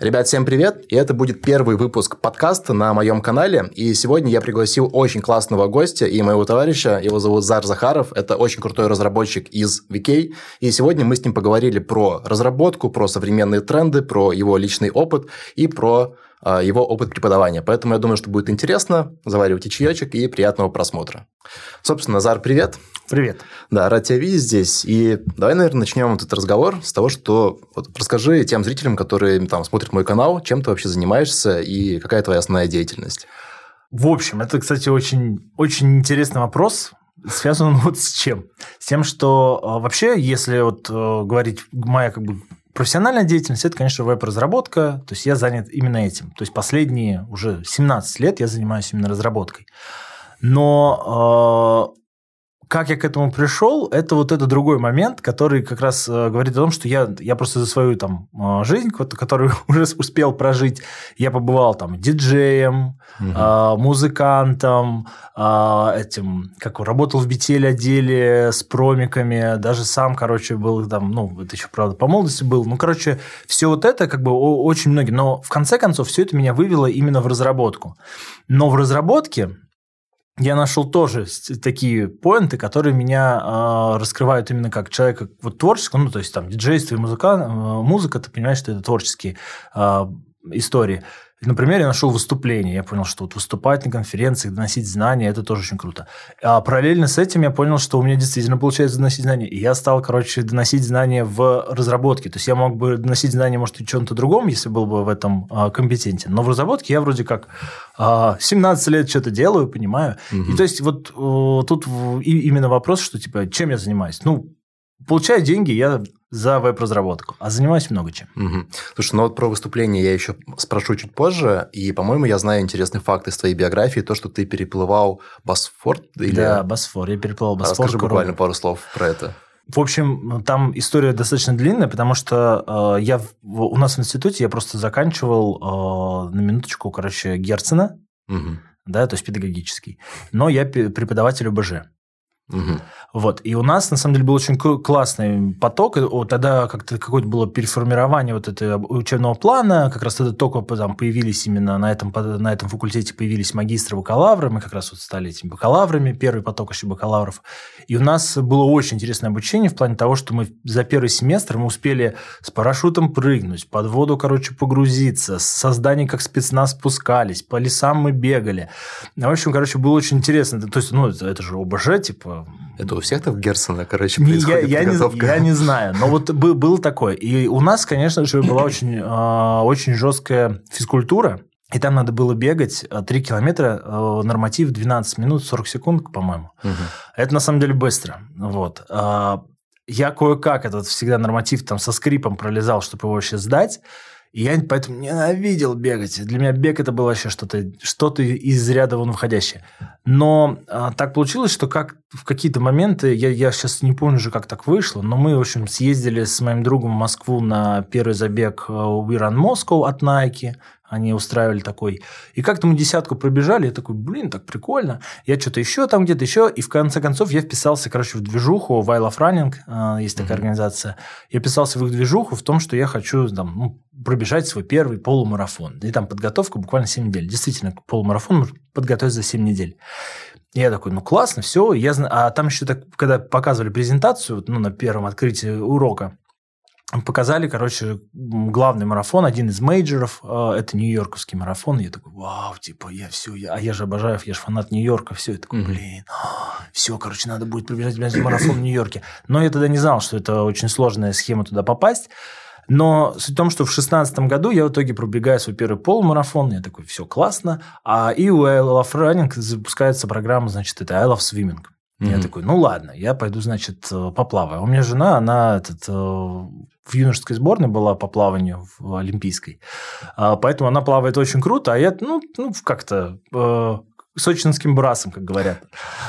Ребят, всем привет! И это будет первый выпуск подкаста на моем канале. И сегодня я пригласил очень классного гостя и моего товарища. Его зовут Зар Захаров. Это очень крутой разработчик из VK. И сегодня мы с ним поговорили про разработку, про современные тренды, про его личный опыт и про его опыт преподавания. Поэтому я думаю, что будет интересно. Заваривайте чаечек и приятного просмотра. Собственно, Назар, привет. Привет. Да, рад тебя видеть здесь. И давай, наверное, начнем этот разговор с того, что вот расскажи тем зрителям, которые там смотрят мой канал, чем ты вообще занимаешься и какая твоя основная деятельность. В общем, это, кстати, очень, очень интересный вопрос. Связан он вот с чем? С тем, что а, вообще, если вот э, говорить моя как бы Профессиональная деятельность – это, конечно, веб-разработка, то есть я занят именно этим. То есть последние уже 17 лет я занимаюсь именно разработкой. Но как я к этому пришел, это вот это другой момент, который как раз э, говорит о том, что я, я просто за свою там э, жизнь, которую уже успел прожить, я побывал там диджеем, угу. музыкантом, этим, как работал в BTL отделе с промиками, даже сам, короче, был там, ну, это еще, правда, по молодости был, ну, короче, все вот это как бы очень многие, но в конце концов все это меня вывело именно в разработку. Но в разработке я нашел тоже такие поинты, которые меня э, раскрывают именно как человека вот творческого, ну, то есть там диджейство и музыка, э, музыка, ты понимаешь, что это творческие э, истории. Например, я нашел выступление, я понял, что вот выступать на конференциях, доносить знания, это тоже очень круто. А параллельно с этим я понял, что у меня действительно получается доносить знания. И я стал, короче, доносить знания в разработке. То есть я мог бы доносить знания, может, и чем-то другом, если был бы в этом а, компетентен. Но в разработке я вроде как а, 17 лет что-то делаю, понимаю. Угу. И то есть вот а, тут и, именно вопрос, что типа, чем я занимаюсь? Ну, получаю деньги, я за веб-разработку, а занимаюсь много чем. Угу. Слушай, ну вот про выступление я еще спрошу чуть позже, и, по-моему, я знаю интересный факт из твоей биографии, то, что ты переплывал Босфор. Или... Да, Босфор, я переплывал Босфор. Расскажи буквально пару слов про это. В общем, там история достаточно длинная, потому что э, я в, у нас в институте я просто заканчивал э, на минуточку, короче, Герцена, угу. да, то есть педагогический, но я преподаватель ОБЖ. Угу. Вот. И у нас, на самом деле, был очень классный поток. Тогда как-то какое-то было переформирование вот этого учебного плана. Как раз тогда только там появились именно на этом, на этом факультете появились магистры, бакалавры. Мы как раз вот стали этими бакалаврами. Первый поток еще бакалавров. И у нас было очень интересное обучение в плане того, что мы за первый семестр мы успели с парашютом прыгнуть, под воду, короче, погрузиться, с созданием как спецназ спускались, по лесам мы бегали. В общем, короче, было очень интересно. То есть, ну, это, это же ОБЖ, типа, это у всех так Герцена, короче, происходит я, я, не, я не знаю, но вот был, такой. И у нас, конечно же, была очень, э, очень жесткая физкультура, и там надо было бегать 3 километра, э, норматив 12 минут 40 секунд, по-моему. Угу. Это на самом деле быстро. Вот. А, я кое-как этот всегда норматив там со скрипом пролезал, чтобы его вообще сдать. И я поэтому ненавидел бегать. Для меня бег это было вообще что-то что из ряда вон входящее. Но а, так получилось, что как в какие-то моменты, я, я сейчас не помню уже, как так вышло, но мы, в общем, съездили с моим другом в Москву на первый забег We Run Moscow от Nike. Они устраивали такой. И как-то мы десятку пробежали, я такой, блин, так прикольно. Я что-то еще там где-то еще. И в конце концов я вписался, короче, в движуху Wild of Running, есть такая mm-hmm. организация. Я писался в их движуху в том, что я хочу там, ну, пробежать свой первый полумарафон. И там подготовка буквально 7 недель. Действительно, полумарафон можно подготовить за 7 недель. Я такой, ну классно, все, я знаю. А там еще так, когда показывали презентацию, ну, на первом открытии урока, показали, короче, главный марафон, один из мейджеров, э, это нью-йорковский марафон. Я такой, вау, типа, я все, я, а я же обожаю, я же фанат Нью-Йорка, все. Я такой, блин, все, короче, надо будет пробежать марафон в Нью-Йорке. Но я тогда не знал, что это очень сложная схема туда попасть. Но суть в том, что в 2016 году я в итоге пробегаю свой первый полумарафон, я такой, все классно. А и у I Love Running запускается программа, значит, это I Love Swimming. Mm-hmm. Я такой, ну ладно, я пойду, значит, э, поплаваю. У меня жена, она этот, э, в юношеской сборной была по плаванию в олимпийской, а, поэтому она плавает очень круто, а я, ну, ну как-то э, сочинским брасом, как говорят.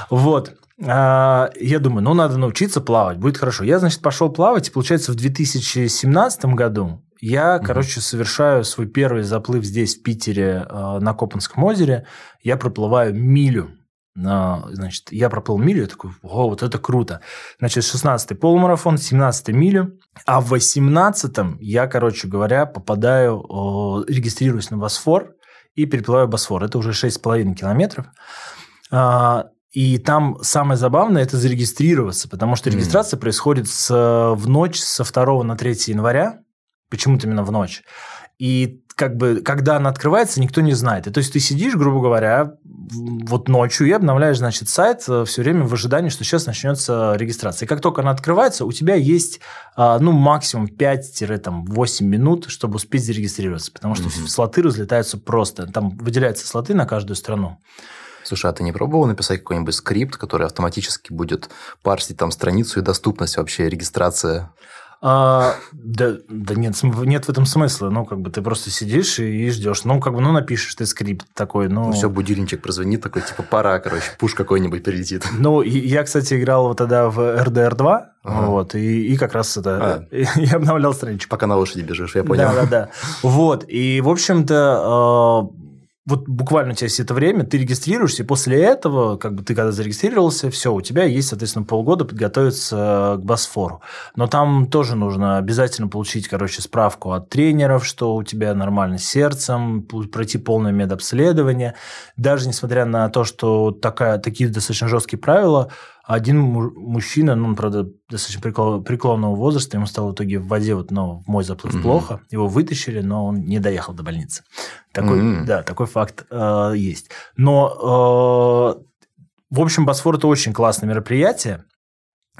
Вот. А, я думаю, ну, надо научиться плавать, будет хорошо. Я, значит, пошел плавать, и, получается, в 2017 году я, угу. короче, совершаю свой первый заплыв здесь, в Питере, на Копанском озере. Я проплываю милю Значит, я проплыл милю, я такой, о, вот это круто. Значит, 16-й полумарафон, 17-й милю. А в 18-м я, короче говоря, попадаю, регистрируюсь на Босфор и переплываю Босфор. Это уже 6,5 километров. А, и там самое забавное – это зарегистрироваться, потому что регистрация mm. происходит с, в ночь со 2 на 3 января, почему-то именно в ночь. И как бы, когда она открывается, никто не знает. И, то есть ты сидишь, грубо говоря, вот ночью и обновляешь, значит, сайт э, все время в ожидании, что сейчас начнется регистрация. И как только она открывается, у тебя есть, а, ну, максимум 5-8 минут, чтобы успеть зарегистрироваться, потому что mm-hmm. слоты разлетаются просто. Там выделяются слоты на каждую страну. Слушай, а ты не пробовал написать какой-нибудь скрипт, который автоматически будет парсить там страницу и доступность вообще, регистрация? А, да, да нет, нет в этом смысла. Ну, как бы ты просто сидишь и, и ждешь. Ну, как бы, ну, напишешь ты скрипт такой, ну... Ну, все, будильничек прозвонит такой, типа, пора, короче, пуш какой-нибудь прилетит. Ну, я, кстати, играл вот тогда в RDR 2, ага. вот, и, и как раз это... А. Я обновлял страничку. Пока на лошади бежишь, я понял. Да-да-да. Вот, и, в общем-то, а, вот буквально у тебя есть это время, ты регистрируешься, и после этого, как бы ты когда зарегистрировался, все, у тебя есть, соответственно, полгода подготовиться к Босфору. Но там тоже нужно обязательно получить, короче, справку от тренеров, что у тебя нормально с сердцем, пройти полное медобследование. Даже несмотря на то, что такая, такие достаточно жесткие правила, один мужчина, ну, он, правда, достаточно преклонного возраста, ему стало в итоге в воде, вот, ну, в мой заплыв mm-hmm. плохо, его вытащили, но он не доехал до больницы. Такой, mm-hmm. Да, такой факт э, есть. Но, э, в общем, Босфор – это очень классное мероприятие.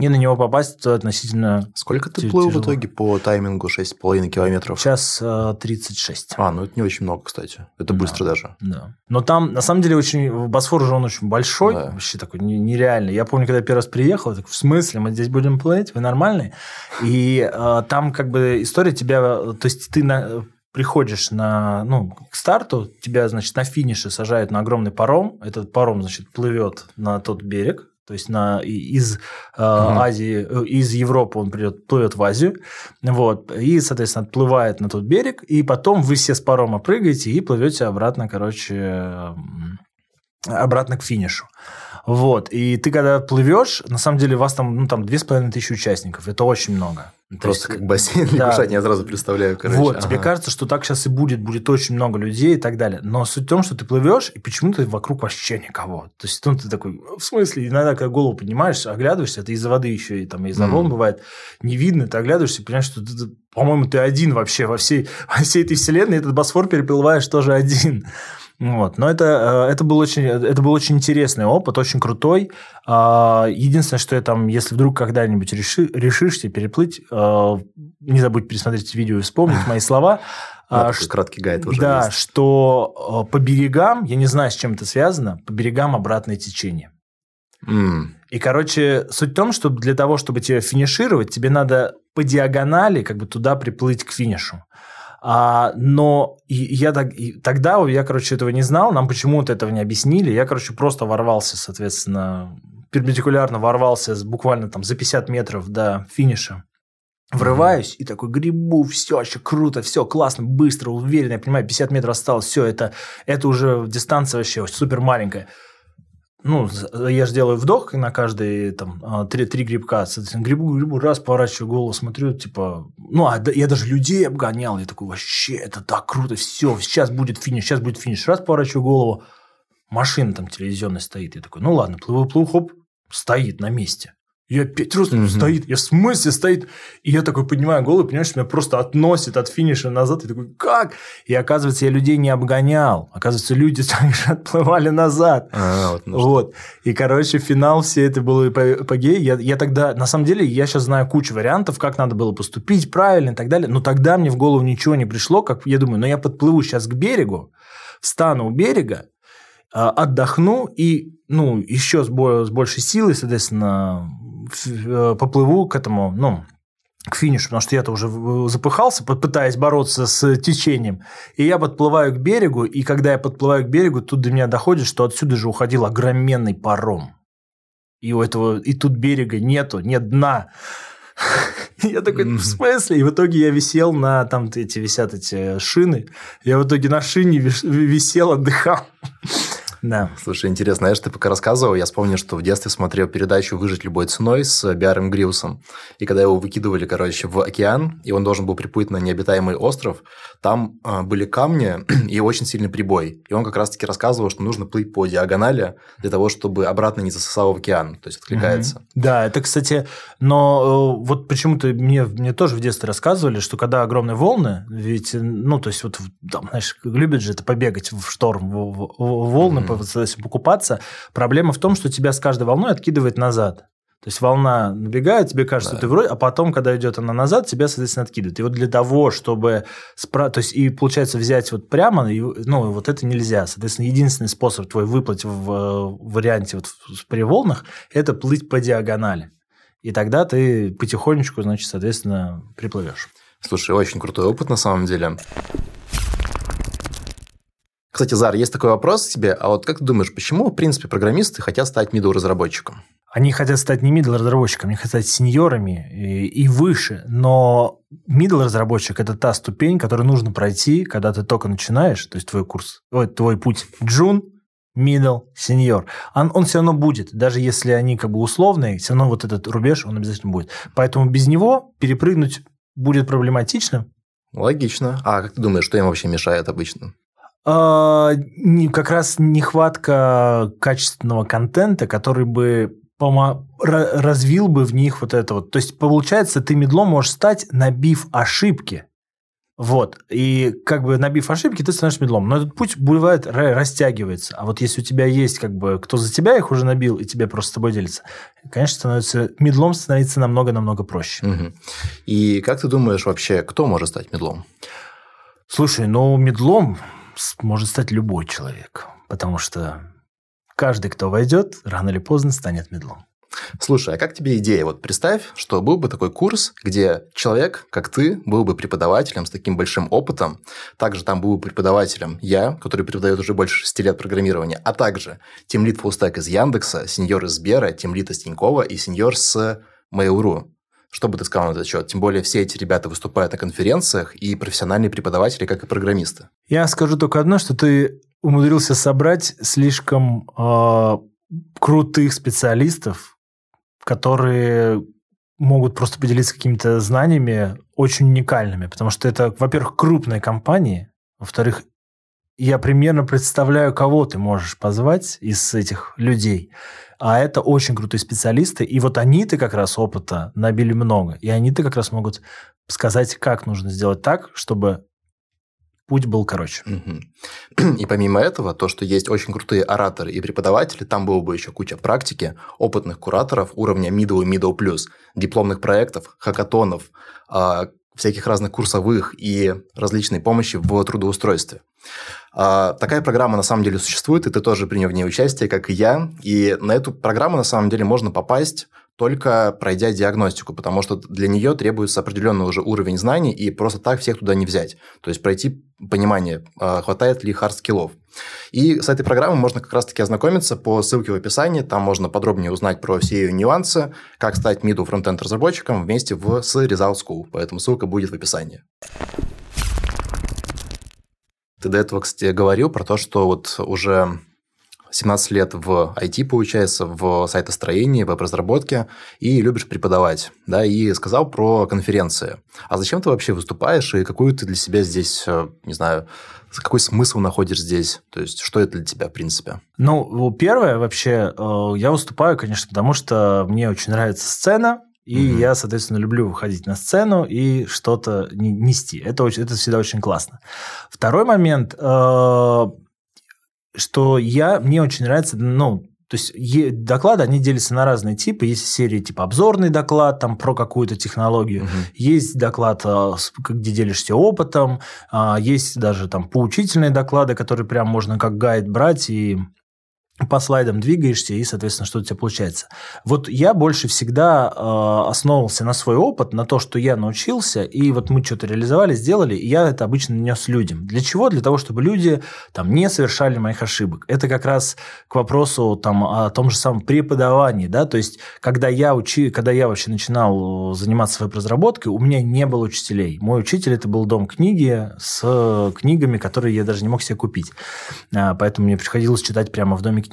И на него попасть относительно Сколько ты плыл в итоге по таймингу 6,5 километров? Час э, 36. А, ну это не очень много, кстати. Это да, быстро даже. Да. Но там, на самом деле, очень Босфор же он очень большой, да. вообще такой нереальный. Я помню, когда я первый раз приехал, так, в смысле, мы здесь будем плыть, вы нормальные? И э, там как бы история тебя... То есть ты на, приходишь на, ну, к старту, тебя, значит, на финише сажают на огромный паром, этот паром, значит, плывет на тот берег, то есть на, из э, угу. Азии, э, из Европы он придет, плывет в Азию, вот, и, соответственно, отплывает на тот берег, и потом вы все с парома прыгаете и плывете обратно, короче, обратно к финишу. Вот. И ты когда плывешь, на самом деле вас там, ну, там две с половиной тысячи участников. Это очень много. Просто есть, как бассейн да. Лягушатни, я сразу представляю. Короче. Вот, ага. тебе кажется, что так сейчас и будет, будет очень много людей и так далее. Но суть в том, что ты плывешь, и почему-то вокруг вообще никого. То есть, ну, ты такой, в смысле, иногда, когда голову поднимаешь, оглядываешься, это из-за воды еще, и там из-за волн бывает, не видно, ты оглядываешься, понимаешь, что ты, по-моему, ты один вообще во всей, во всей этой вселенной, этот Босфор переплываешь тоже один. Вот. Но это, э, это, был очень, это был очень интересный опыт, очень крутой. А, единственное, что я там, если вдруг когда-нибудь реши, решишься переплыть, э, не забудь пересмотреть видео и вспомнить мои слова. Да, краткий гайд уже Да, есть. что э, по берегам, я не знаю, с чем это связано, по берегам обратное течение. Mm. И, короче, суть в том, что для того, чтобы тебя финишировать, тебе надо по диагонали как бы туда приплыть к финишу. А, но я так, тогда я, короче, этого не знал, нам почему-то этого не объяснили. Я, короче, просто ворвался, соответственно, перпендикулярно ворвался буквально там за 50 метров до финиша. Врываюсь и такой грибу, все, вообще круто, все классно, быстро, уверенно, я понимаю, 50 метров осталось, все, это, это уже дистанция вообще супер маленькая ну, я же делаю вдох на каждый там а, три, три грибка, соответственно, грибу, грибу, раз, поворачиваю голову, смотрю, типа, ну, а я даже людей обгонял, я такой, вообще, это так круто, все, сейчас будет финиш, сейчас будет финиш, раз, поворачиваю голову, машина там телевизионная стоит, я такой, ну, ладно, плыву, плыву, хоп, стоит на месте. Я опять просто угу. стоит, я в смысле стоит. И я такой поднимаю голову, понимаешь, что меня просто относит от финиша назад. И такой, как? И оказывается, я людей не обгонял. Оказывается, люди также отплывали назад. А, вот, ну вот. И, короче, финал все это было эпогей. Я, я тогда, на самом деле, я сейчас знаю кучу вариантов, как надо было поступить правильно и так далее. Но тогда мне в голову ничего не пришло. Как я думаю, ну я подплыву сейчас к берегу, встану у берега, а, отдохну и, ну, еще с, большей силой, соответственно, поплыву к этому, ну, к финишу, потому что я-то уже запыхался, пытаясь бороться с течением. И я подплываю к берегу, и когда я подплываю к берегу, тут до меня доходит, что отсюда же уходил огроменный паром. И у этого, и тут берега нету, нет дна. Я такой, в смысле? И в итоге я висел на, там эти висят эти шины, я в итоге на шине висел, отдыхал. Да. Слушай, интересно, знаешь, ты пока рассказывал, я вспомнил, что в детстве смотрел передачу «Выжить любой ценой» с Биаром Грилсом. И когда его выкидывали, короче, в океан, и он должен был приплыть на необитаемый остров, там э, были камни и очень сильный прибой. И он как раз-таки рассказывал, что нужно плыть по диагонали для того, чтобы обратно не засосало в океан. То есть, откликается. Угу. Да, это, кстати, но э, вот почему-то мне, мне тоже в детстве рассказывали, что когда огромные волны, ведь, ну, то есть, вот, там, знаешь, любят же это побегать в шторм, в, в, в волны, mm-hmm mm-hmm. покупаться. Проблема в том, что тебя с каждой волной откидывает назад. То есть волна набегает, тебе кажется, да. ты вроде, а потом, когда идет она назад, тебя, соответственно, откидывает. И вот для того, чтобы... Спра... То есть, и получается взять вот прямо, ну, вот это нельзя. Соответственно, единственный способ твой выплыть в варианте вот при волнах – это плыть по диагонали. И тогда ты потихонечку, значит, соответственно, приплывешь. Слушай, очень крутой опыт на самом деле. Кстати, Зар, есть такой вопрос к тебе. А вот как ты думаешь, почему, в принципе, программисты хотят стать middle-разработчиком? Они хотят стать не middle-разработчиком, они хотят стать сеньорами и, и выше. Но middle-разработчик – это та ступень, которую нужно пройти, когда ты только начинаешь, то есть твой курс, ой, твой путь джун, middle, senior. Он, он все равно будет. Даже если они как бы условные, все равно вот этот рубеж, он обязательно будет. Поэтому без него перепрыгнуть будет проблематично. Логично. А как ты думаешь, что им вообще мешает обычно? А, как раз нехватка качественного контента, который бы развил бы в них вот это вот. То есть, получается, ты медлом можешь стать, набив ошибки. Вот. И как бы набив ошибки, ты становишься медлом. Но этот путь бывает растягивается. А вот если у тебя есть как бы кто за тебя их уже набил, и тебе просто с тобой делится, конечно, становится медлом становится намного-намного проще. Угу. И как ты думаешь вообще, кто может стать медлом? Слушай, ну медлом может стать любой человек, потому что каждый, кто войдет, рано или поздно станет медлом. Слушай, а как тебе идея? Вот представь, что был бы такой курс, где человек, как ты, был бы преподавателем с таким большим опытом. Также там был бы преподавателем я, который преподает уже больше шести лет программирования, а также тимлит фуллстек из Яндекса, сеньор из Сбера, тимлит из Тинькова и сеньор с Mail.ru. Что бы ты сказал на этот счет? Тем более все эти ребята выступают на конференциях и профессиональные преподаватели, как и программисты. Я скажу только одно, что ты умудрился собрать слишком э, крутых специалистов, которые могут просто поделиться какими-то знаниями очень уникальными, потому что это, во-первых, крупные компании, во-вторых, я примерно представляю, кого ты можешь позвать из этих людей. А это очень крутые специалисты. И вот они-то как раз опыта набили много. И они-то как раз могут сказать, как нужно сделать так, чтобы путь был короче. И помимо этого, то, что есть очень крутые ораторы и преподаватели, там было бы еще куча практики, опытных кураторов уровня middle и middle plus, дипломных проектов, хакатонов, а, всяких разных курсовых и различной помощи в трудоустройстве. А, такая программа на самом деле существует, и ты тоже принял в ней участие, как и я. И на эту программу на самом деле можно попасть только пройдя диагностику, потому что для нее требуется определенный уже уровень знаний, и просто так всех туда не взять. То есть пройти понимание, а, хватает ли hard skill ов. И с этой программой можно как раз-таки ознакомиться по ссылке в описании. Там можно подробнее узнать про все ее нюансы, как стать middle фронтенд разработчиком вместе в, с Result School. Поэтому ссылка будет в описании. Ты до этого, кстати, говорил про то, что вот уже 17 лет в IT, получается, в сайтостроении, веб-разработке, и любишь преподавать, да, и сказал про конференции. А зачем ты вообще выступаешь, и какую ты для себя здесь, э, не знаю, какой смысл находишь здесь? То есть, что это для тебя, в принципе? Ну, первое, вообще, э, я выступаю, конечно, потому что мне очень нравится сцена, и mm-hmm. я, соответственно, люблю выходить на сцену и что-то нести. Это, очень, это всегда очень классно. Второй момент, э, что я, мне очень нравится, ну, то есть доклады, они делятся на разные типы. Есть серии типа обзорный доклад там, про какую-то технологию, угу. есть доклад, а, где делишься опытом, а, есть даже там поучительные доклады, которые прям можно как гайд брать и по слайдам двигаешься, и, соответственно, что у тебя получается. Вот я больше всегда э, основывался на свой опыт, на то, что я научился, и вот мы что-то реализовали, сделали, и я это обычно нес людям. Для чего? Для того, чтобы люди там не совершали моих ошибок. Это как раз к вопросу там, о том же самом преподавании, да, то есть, когда я, учи, когда я вообще начинал заниматься веб-разработкой, у меня не было учителей. Мой учитель – это был дом книги с книгами, которые я даже не мог себе купить. А, поэтому мне приходилось читать прямо в доме книги.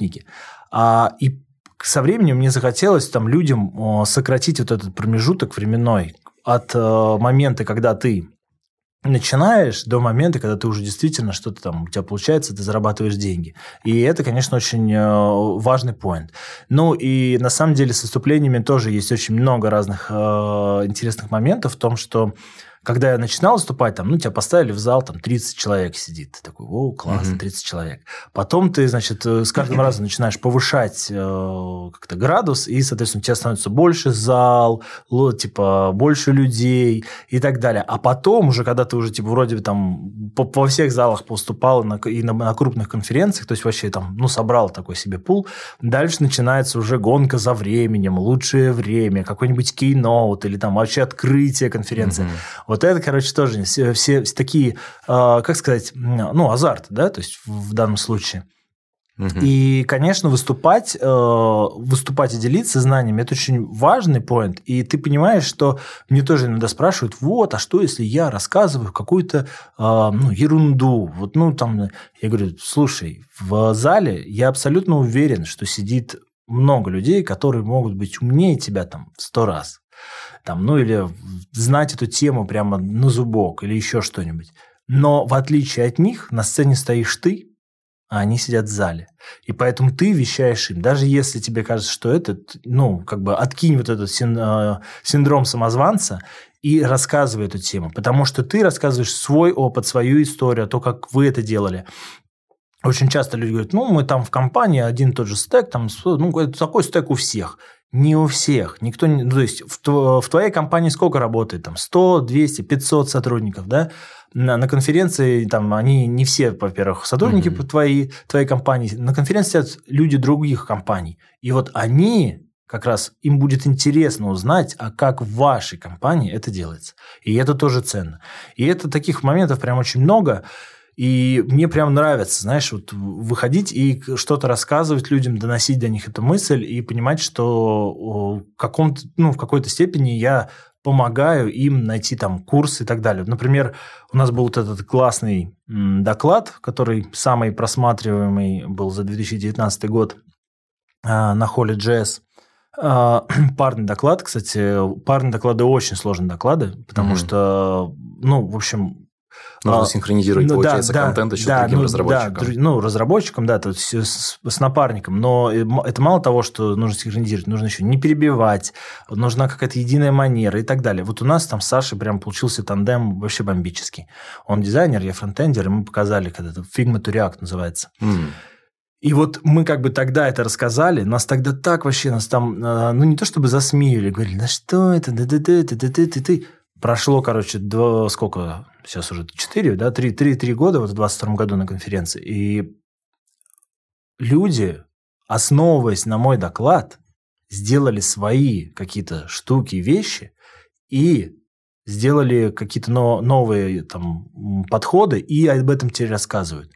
А, и со временем мне захотелось там людям сократить вот этот промежуток временной от э, момента, когда ты начинаешь до момента, когда ты уже действительно что-то там у тебя получается, ты зарабатываешь деньги. И это, конечно, очень э, важный поинт. Ну и на самом деле с выступлениями тоже есть очень много разных э, интересных моментов в том, что когда я начинал выступать, там, ну, тебя поставили в зал, там, 30 человек сидит. Ты такой, о, классно, 30 человек. Потом ты, значит, э, с каждым разом начинаешь повышать э, как-то градус, и, соответственно, у тебя становится больше зал, типа, больше людей и так далее. А потом уже, когда ты уже, типа, вроде бы там по, по всех залах поступал на, и на, на крупных конференциях, то есть вообще там, ну, собрал такой себе пул, дальше начинается уже гонка за временем, лучшее время, какой-нибудь кейноут или там вообще открытие конференции. Mm-hmm. Вот это, короче, тоже все, все, такие, э, как сказать, ну, азарт, да, то есть в данном случае. И, конечно, выступать, э, выступать и делиться знаниями – это очень важный поинт. И ты понимаешь, что мне тоже иногда спрашивают, вот, а что, если я рассказываю какую-то э, ну, ерунду? Вот, ну, там, я говорю, слушай, в зале я абсолютно уверен, что сидит много людей, которые могут быть умнее тебя там в сто раз там, ну или знать эту тему прямо на зубок или еще что-нибудь. Но в отличие от них на сцене стоишь ты, а они сидят в зале. И поэтому ты вещаешь им, даже если тебе кажется, что это, ну, как бы откинь вот этот э, синдром самозванца и рассказывай эту тему, потому что ты рассказываешь свой опыт, свою историю, то, как вы это делали. Очень часто люди говорят, ну, мы там в компании один и тот же стек, там, ну, это такой стек у всех. Не у всех. Никто не, ну, то есть в, в твоей компании сколько работает? Там 100, 200, 500 сотрудников, да? На, на конференции там они не все, во-первых, сотрудники mm-hmm. твоей, твоей компании. На конференции сидят люди других компаний. И вот они как раз им будет интересно узнать, а как в вашей компании это делается. И это тоже ценно. И это таких моментов прям очень много. И мне прям нравится, знаешь, вот выходить и что-то рассказывать людям, доносить до них эту мысль и понимать, что в, каком ну, в какой-то степени я помогаю им найти там курс и так далее. Например, у нас был вот этот классный доклад, который самый просматриваемый был за 2019 год а, на холле JS. А, парный доклад, кстати, парные доклады очень сложные доклады, потому mm-hmm. что, ну, в общем, Нужно а, синхронизировать, ну, получается, да, контент еще да, другим ну, разработчикам. Да, ну, разработчиком, да, ну, то есть с, с напарником. Но э, это мало того, что нужно синхронизировать, нужно еще не перебивать, нужна какая-то единая манера и так далее. Вот у нас там с Сашей прям получился тандем вообще бомбический. Он дизайнер, я фронтендер, и мы показали, когда это Figma to React называется. Mm. И вот мы как бы тогда это рассказали, нас тогда так вообще, нас там, э, ну не то чтобы засмеяли, говорили, да что это, да да да да да да да ты. Прошло, короче, два, сколько, сейчас уже 4, да, 3, 3, 3 года вот в 22 году на конференции. И люди, основываясь на мой доклад, сделали свои какие-то штуки, вещи и сделали какие-то новые там, подходы и об этом теперь рассказывают.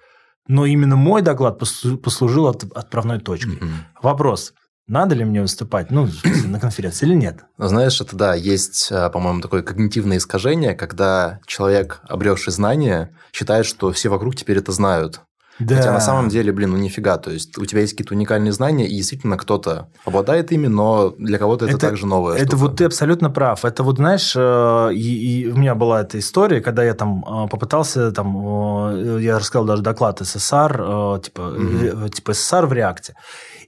Но именно мой доклад послужил отправной точкой. Mm-hmm. Вопрос. Надо ли мне выступать, ну, на конференции или нет? Знаешь, это да, есть, а, по-моему, такое когнитивное искажение, когда человек, обревший знания, считает, что все вокруг теперь это знают. Да. Хотя на самом деле, блин, ну нифига. То есть у тебя есть какие-то уникальные знания, и действительно кто-то обладает ими, но для кого-то это, это также новое. Это вот ты абсолютно прав. Это вот, знаешь, э, и, и у меня была эта история, когда я там э, попытался, там, э, я рассказал даже доклад СССР, типа, угу. типа СССР в реакте.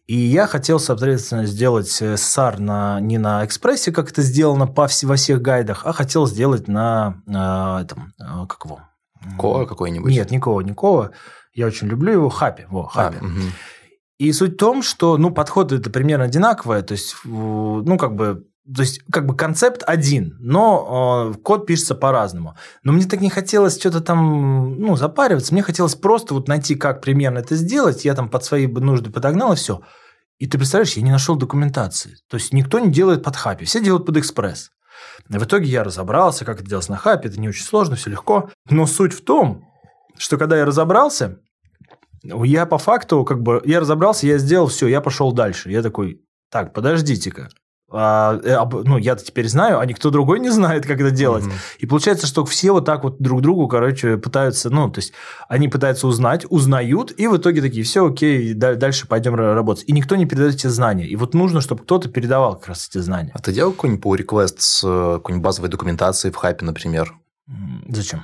И я хотел, соответственно, сделать SAR на, не на экспрессе, как это сделано по, во всех гайдах, а хотел сделать на, на этом, э, как его? Кова какой-нибудь? Нет, никого, никого. Я очень люблю его. Хапи. Во, Хапи. А, угу. И суть в том, что ну, подходы это примерно одинаковые. То есть, ну, как бы то есть, как бы концепт один, но э, код пишется по-разному. Но мне так не хотелось что-то там, ну, запариваться. Мне хотелось просто вот найти, как примерно это сделать. Я там под свои нужды подогнал и все. И ты представляешь, я не нашел документации. То есть, никто не делает под хапи, все делают под экспресс. В итоге я разобрался, как это делать на хапе. Это не очень сложно, все легко. Но суть в том, что когда я разобрался, я по факту, как бы, я разобрался, я сделал все, я пошел дальше. Я такой, так, подождите-ка, а, э, ну, я-то теперь знаю, а никто другой не знает, как это делать. Угу. И получается, что все вот так вот друг другу, короче, пытаются, ну, то есть они пытаются узнать, узнают, и в итоге такие, все, окей, дальше пойдем работать. И никто не передает эти знания. И вот нужно, чтобы кто-то передавал как раз эти знания. А ты делал какой-нибудь pull request с э, какой-нибудь базовой документацией в хайпе, например? Зачем?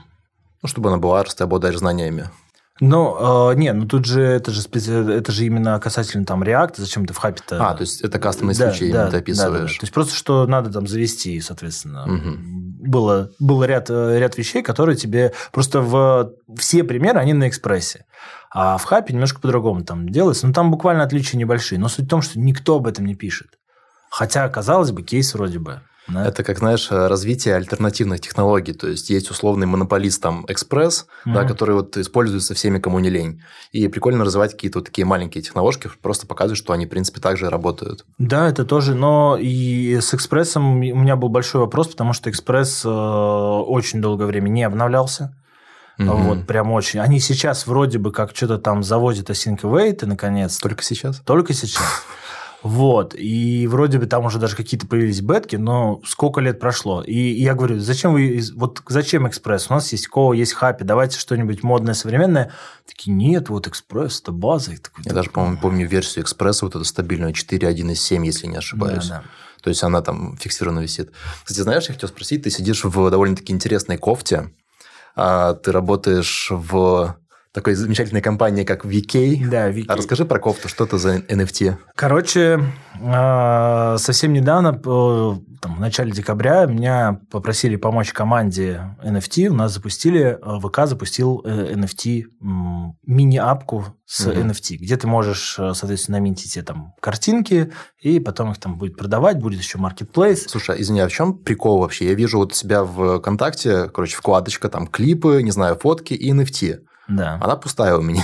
Ну, чтобы она была, раз ты обладаешь знаниями. Ну, э, не, ну тут же это же это же именно касательно там React, зачем ты в хапе-то... А, то есть это кастомные да, случаи да, ты описываешь. Да, да, да. То есть просто что надо там завести, соответственно. Угу. Было, было ряд, ряд вещей, которые тебе... Просто в, все примеры, они на экспрессе. А в хапе немножко по-другому там делается. Но там буквально отличия небольшие. Но суть в том, что никто об этом не пишет. Хотя, казалось бы, кейс вроде бы. Да? Это как, знаешь, развитие альтернативных технологий. То есть есть условный монополист там Экспресс, mm-hmm. да, который вот используется всеми, кому не лень. И прикольно развивать какие-то вот такие маленькие технологии, просто показывать, что они, в принципе, также работают. Да, это тоже. Но и с Экспрессом у меня был большой вопрос, потому что Экспресс э, очень долгое время не обновлялся. Угу. Вот, прям очень. Они сейчас вроде бы как что-то там завозят async await, и наконец. Только сейчас? Только сейчас. Вот. И вроде бы там уже даже какие-то появились бетки, но сколько лет прошло. И я говорю, зачем вы... Вот зачем экспресс? У нас есть Коу, есть Хапи, давайте что-нибудь модное, современное. Такие, нет, вот экспресс, это база. Я, такой, я даже, по-моему, помню версию экспресса, вот эту стабильную 4.1.7, если не ошибаюсь. Да, да. То есть она там фиксированно висит. Кстати, знаешь, я хотел спросить, ты сидишь в довольно-таки интересной кофте, а ты работаешь в такой замечательной компании, как VK. Да, VK. А расскажи про кофту, что это за NFT? Короче, а, совсем недавно, там, в начале декабря, меня попросили помочь команде NFT. У нас запустили, ВК запустил NFT э, мини-апку с угу. NFT, где ты можешь, э, соответственно, наминтить себе там картинки, и потом их там будет продавать, будет еще marketplace. Слушай, а извини, а в чем прикол вообще? Я вижу вот себя в ВКонтакте, короче, вкладочка, там клипы, не знаю, фотки и NFT. Да. Она пустая у меня.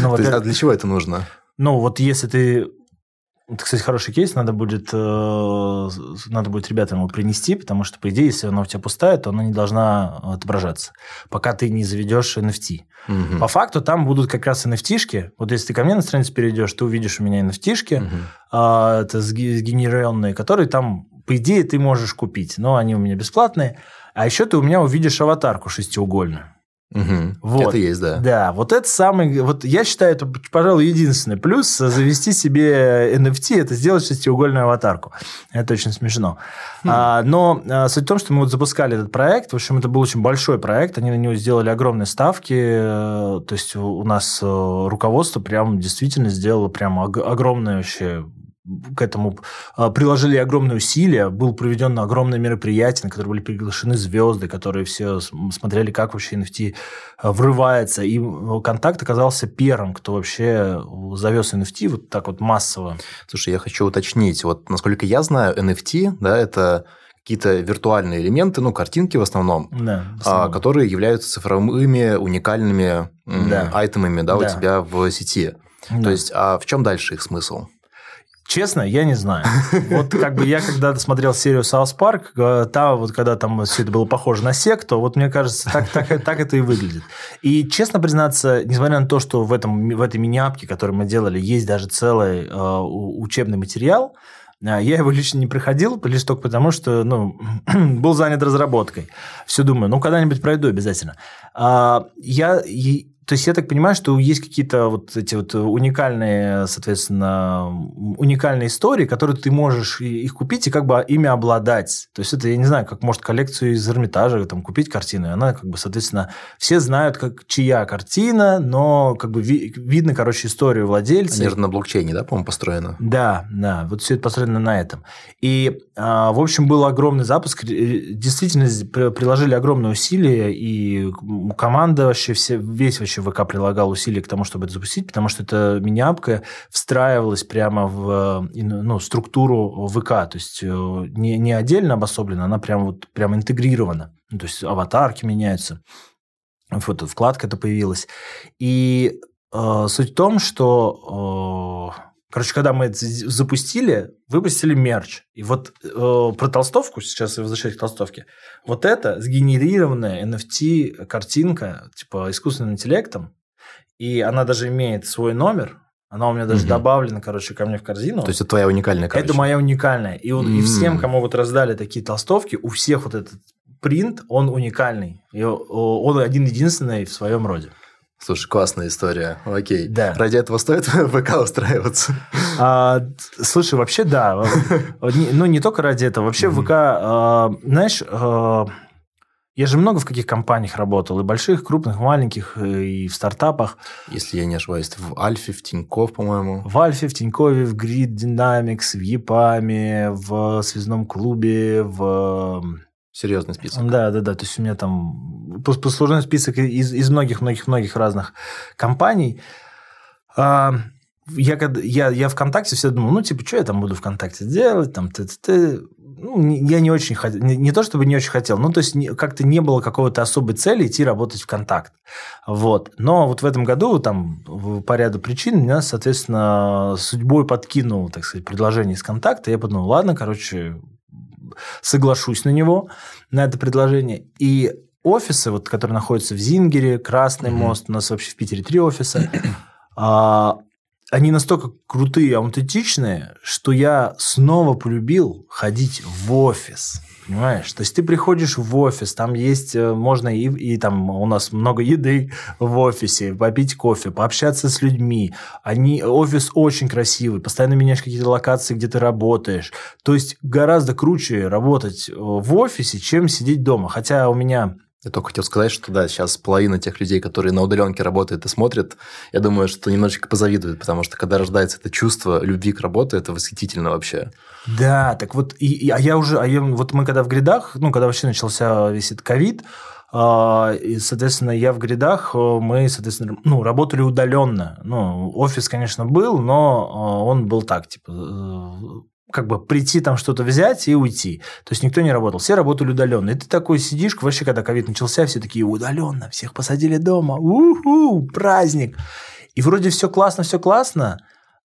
Ну, То есть, а для чего это нужно? Ну, вот если ты это, кстати, хороший кейс, надо будет, э, надо будет ребятам его принести, потому что, по идее, если она у тебя пустая, то она не должна отображаться, пока ты не заведешь NFT. Угу. По факту там будут как раз NFT-шки. Вот если ты ко мне на страницу перейдешь, ты увидишь у меня NFT-шки, угу. э, это сгенерированные, которые там, по идее, ты можешь купить, но они у меня бесплатные. А еще ты у меня увидишь аватарку шестиугольную. Угу. Вот. Это есть, да. Да, вот это самый... Вот я считаю, это, пожалуй, единственный плюс завести себе NFT, это сделать шестиугольную аватарку. Это очень смешно. Хм. А, но а, суть в том, что мы вот запускали этот проект. В общем, это был очень большой проект. Они на него сделали огромные ставки. Э, то есть у нас э, руководство прям действительно сделало прям огромное вообще к этому а, приложили огромные усилия, было проведено огромное мероприятие, на которое были приглашены звезды, которые все смотрели, как вообще NFT а, врывается. И Контакт оказался первым, кто вообще завез NFT вот так вот массово. Слушай, я хочу уточнить. Вот, насколько я знаю, NFT, да, это какие-то виртуальные элементы, ну, картинки в основном, да, в основном. А, которые являются цифровыми уникальными да. айтемами да, да. у тебя в сети. Да. То есть, а в чем дальше их смысл? Честно, я не знаю. Вот как бы я когда смотрел серию South Park, там вот когда там все это было похоже на секту, вот мне кажется, так, так, так это и выглядит. И честно признаться, несмотря на то, что в, этом, в этой мини-апке, которую мы делали, есть даже целый э, учебный материал, э, я его лично не проходил, лишь только потому, что ну, был занят разработкой. Все думаю, ну, когда-нибудь пройду обязательно. А, я, то есть я так понимаю, что есть какие-то вот эти вот уникальные, соответственно, уникальные истории, которые ты можешь их купить и как бы ими обладать. То есть это, я не знаю, как может коллекцию из Эрмитажа там купить картину, и она как бы, соответственно, все знают, как чья картина, но как бы ви- видно, короче, историю владельца. Они же на блокчейне, да, по-моему, построено? Да, да, вот все это построено на этом. И, а, в общем, был огромный запуск, действительно приложили огромные усилия, и команда вообще, все, весь вообще ВК прилагал усилия к тому, чтобы это запустить, потому что эта мини-апка встраивалась прямо в ну, структуру ВК, то есть не, не отдельно обособлена, она прямо вот прямо интегрирована. Ну, то есть аватарки меняются, вот вкладка это появилась. И э, суть в том, что э, Короче, когда мы это запустили, выпустили мерч. И вот э, про толстовку, сейчас я возвращаюсь к толстовке, вот это сгенерированная NFT-картинка, типа искусственным интеллектом, и она даже имеет свой номер, она у меня даже угу. добавлена, короче, ко мне в корзину. То есть это твоя уникальная, короче. Это моя уникальная. И, вот, mm и всем, кому вот раздали такие толстовки, у всех вот этот принт, он уникальный. И он один-единственный в своем роде. Слушай, классная история. Окей. Да. Ради этого стоит в ВК устраиваться? А, слушай, вообще да. Ну, не только ради этого. Вообще в ВК, а, знаешь, а, я же много в каких компаниях работал, и больших, крупных, маленьких, и в стартапах. Если я не ошибаюсь, в Альфе, в Тинькофф, по-моему. В Альфе, в Тинькове, в Grid Dynamics, в ЕПАМе, в Связном клубе, в Серьезный список. Да, да, да. То есть у меня там послужной список из, из многих-многих-многих разных компаний. А, я, я, я ВКонтакте все думал, ну, типа, что я там буду ВКонтакте делать, там, ты, ты, ты. Ну, я не очень хотел, не, не то чтобы не очень хотел, ну, то есть как-то не было какого-то особой цели идти работать в контакт. Вот. Но вот в этом году, там, по ряду причин, меня, соответственно, судьбой подкинул, так сказать, предложение из контакта. Я подумал, ладно, короче, соглашусь на него, на это предложение. И офисы, вот, которые находятся в Зингере, Красный mm-hmm. мост, у нас вообще в Питере три офиса, а, они настолько крутые и аутентичные, что я снова полюбил ходить в офис. Понимаешь? То есть ты приходишь в офис, там есть, э, можно и, и там у нас много еды в офисе, попить кофе, пообщаться с людьми. Они, офис очень красивый, постоянно меняешь какие-то локации, где ты работаешь. То есть гораздо круче работать э, в офисе, чем сидеть дома. Хотя у меня я только хотел сказать, что да, сейчас половина тех людей, которые на удаленке работают и смотрят, я думаю, что немножечко позавидуют, потому что когда рождается это чувство любви к работе, это восхитительно вообще. Да, так вот, и, и, а я уже, а я, вот мы когда в грядах, ну, когда вообще начался весь этот ковид, а, и, соответственно, я в грядах, э, мы, соответственно, ну, работали удаленно. Ну, офис, конечно, был, но э, он был так, типа, э, как бы прийти там что-то взять и уйти. То есть никто не работал, все работали удаленно. И ты такой сидишь, вообще, когда ковид начался, все такие удаленно, всех посадили дома, уху, праздник. И вроде все классно, все классно,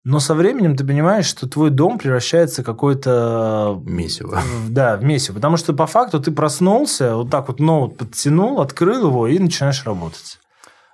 но со временем ты понимаешь, что твой дом превращается в какое-то... Месиво. Да, в месиво. Потому что по факту ты проснулся, вот так вот ноут подтянул, открыл его и начинаешь работать.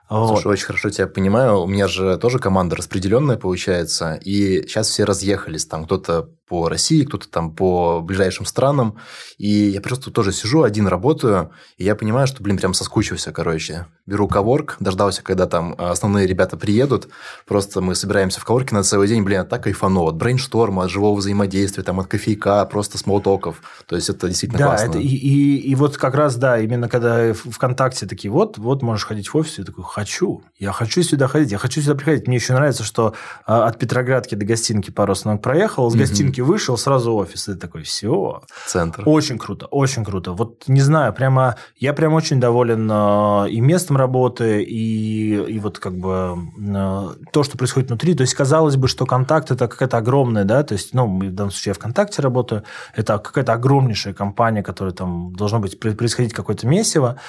Вот. Слушай, очень хорошо тебя понимаю. У меня же тоже команда распределенная получается. И сейчас все разъехались. Там кто-то по России, кто-то там по ближайшим странам. И я просто тоже сижу, один работаю, и я понимаю, что, блин, прям соскучился, короче. Беру коворк, дождался, когда там основные ребята приедут. Просто мы собираемся в коворке на целый день, блин, а так кайфану. От брейншторма, от живого взаимодействия, там, от кофейка, просто смолтоков. То есть, это действительно да, классно. Это и, и, и вот как раз, да, именно когда ВКонтакте такие, вот, вот можешь ходить в офис, я такой, хочу. Я хочу сюда ходить, я хочу сюда приходить. Мне еще нравится, что а, от Петроградки до гостинки пару остановок проехал, с гостинки вышел, сразу офис. И такой, все. Центр. Очень круто, очень круто. Вот не знаю, прямо я прям очень доволен э, и местом работы, и, и вот как бы э, то, что происходит внутри. То есть, казалось бы, что контакт это какая-то огромная, да, то есть, ну, в данном случае я ВКонтакте работаю, это какая-то огромнейшая компания, которая там должно быть происходить какое-то месиво.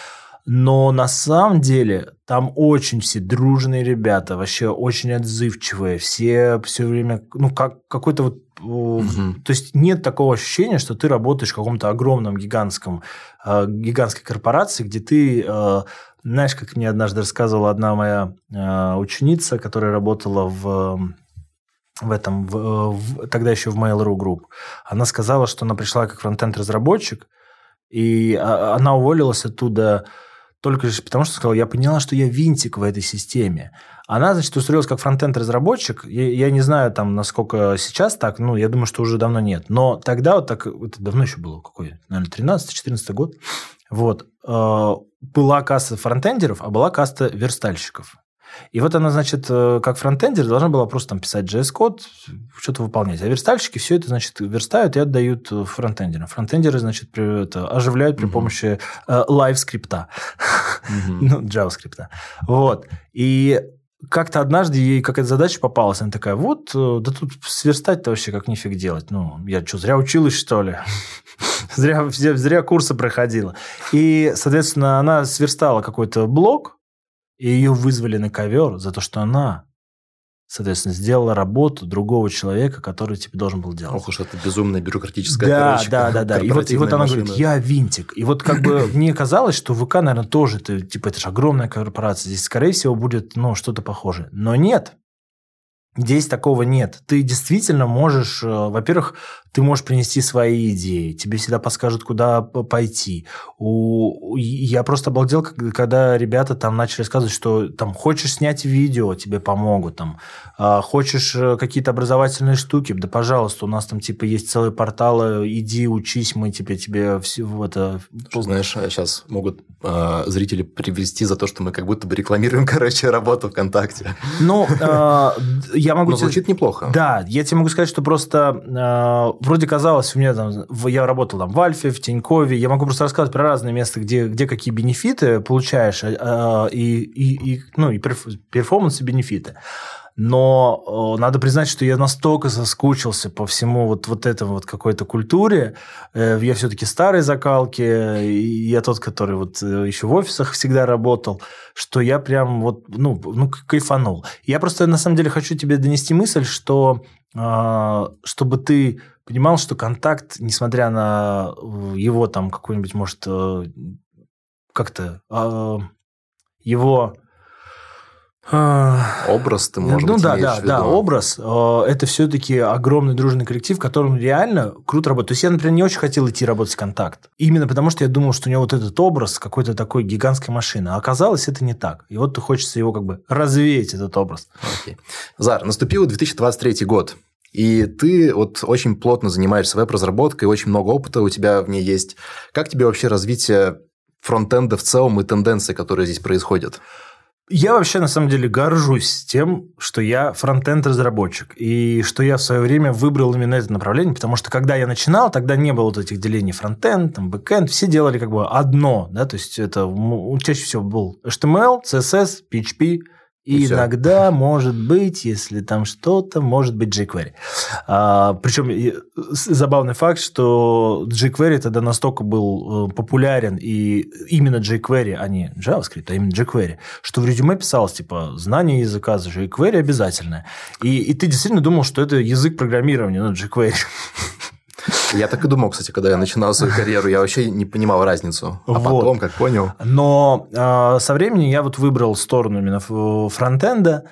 Но на самом деле там очень все дружные ребята, вообще очень отзывчивые, все все время, ну, как какой-то вот Угу. То есть нет такого ощущения, что ты работаешь в каком-то огромном гигантском, э, гигантской корпорации, где ты, э, знаешь, как мне однажды рассказывала одна моя э, ученица, которая работала в в этом, в, в, тогда еще в Mail.ru Group, она сказала, что она пришла как фронтенд разработчик, и а, она уволилась оттуда только лишь потому, что сказала, я поняла, что я винтик в этой системе. Она, значит, устроилась как фронтенд-разработчик. Я, я не знаю, там, насколько сейчас так, ну, я думаю, что уже давно нет. Но тогда вот так, это давно еще было, какой, наверное, 13-14 год. Вот. Э, была касса фронтендеров, а была каста верстальщиков. И вот она, значит, э, как фронтендер должна была просто там писать JS-код, что-то выполнять. А верстальщики все это, значит, верстают и отдают фронтендерам. Фронтендеры, значит, при, это, оживляют при угу. помощи э, LiveScript а. ну, JavaScript. Вот. И как-то однажды ей какая-то задача попалась, она такая, вот, э, да тут сверстать-то вообще как нифиг делать. Ну, я что, зря училась, что ли? зря, зря курсы проходила. И, соответственно, она сверстала какой-то блок, и ее вызвали на ковер за то, что она соответственно, сделала работу другого человека, который тебе должен был делать. Ох уж это безумная бюрократическая Да, короче, да, да, да. И вот, и вот она машина. говорит, я винтик. И вот как бы мне казалось, что ВК, наверное, тоже, это, типа, это же огромная корпорация. Здесь, скорее всего, будет, ну, что-то похожее. Но нет. Здесь такого нет. Ты действительно можешь, э, во-первых, ты можешь принести свои идеи, тебе всегда подскажут, куда пойти. У, я просто обалдел, когда ребята там начали рассказывать, что там хочешь снять видео, тебе помогут, там а, хочешь э, какие-то образовательные штуки, да пожалуйста, у нас там типа есть целые порталы, иди учись, мы тебе тебе все это. Знаешь, сейчас могут э, зрители привести за то, что мы как будто бы рекламируем, короче, работу ВКонтакте. Ну, э, я могу. Но звучит неплохо. Да, я тебе могу сказать, что просто э, вроде казалось, у меня там, я работал там в Альфе, в Тинькове, я могу просто рассказывать про разные места, где, где какие бенефиты получаешь, э, и, и, и, ну, и перформанс и бенефиты. Но э, надо признать, что я настолько соскучился по всему вот, вот этому вот какой-то культуре. Э, я все-таки старой закалки, и я тот, который вот э, еще в офисах всегда работал, что я прям вот, ну, ну кайфанул. Я просто на самом деле хочу тебе донести мысль, что э, чтобы ты понимал, что контакт, несмотря на э, его там какой-нибудь, может, э, как-то э, его Образ ты, может ну, быть, да, да, да, образ. Это все-таки огромный дружный коллектив, в котором реально круто работает. То есть я, например, не очень хотел идти работать в контакт. Именно потому, что я думал, что у него вот этот образ какой-то такой гигантской машины. А оказалось, это не так. И вот хочется его как бы развеять, этот образ. Окей. Зар, наступил 2023 год. И ты вот очень плотно занимаешься веб-разработкой, очень много опыта у тебя в ней есть. Как тебе вообще развитие фронтенда в целом и тенденции, которые здесь происходят? Я вообще, на самом деле, горжусь тем, что я фронтенд-разработчик, и что я в свое время выбрал именно это направление, потому что, когда я начинал, тогда не было вот этих делений фронтенд, там, бэкенд, все делали как бы одно, да, то есть это чаще всего был HTML, CSS, PHP, и, и иногда, может быть, если там что-то, может быть jQuery. А, причем забавный факт, что jQuery тогда настолько был э, популярен, и именно jQuery, а не JavaScript, а именно jQuery, что в резюме писалось, типа, знание языка за jQuery обязательное. И, и ты действительно думал, что это язык программирования, ну, jQuery. Я так и думал, кстати, когда я начинал свою карьеру, я вообще не понимал разницу. А вот. потом, как понял. Но э, со временем я вот выбрал сторону именно фронтенда,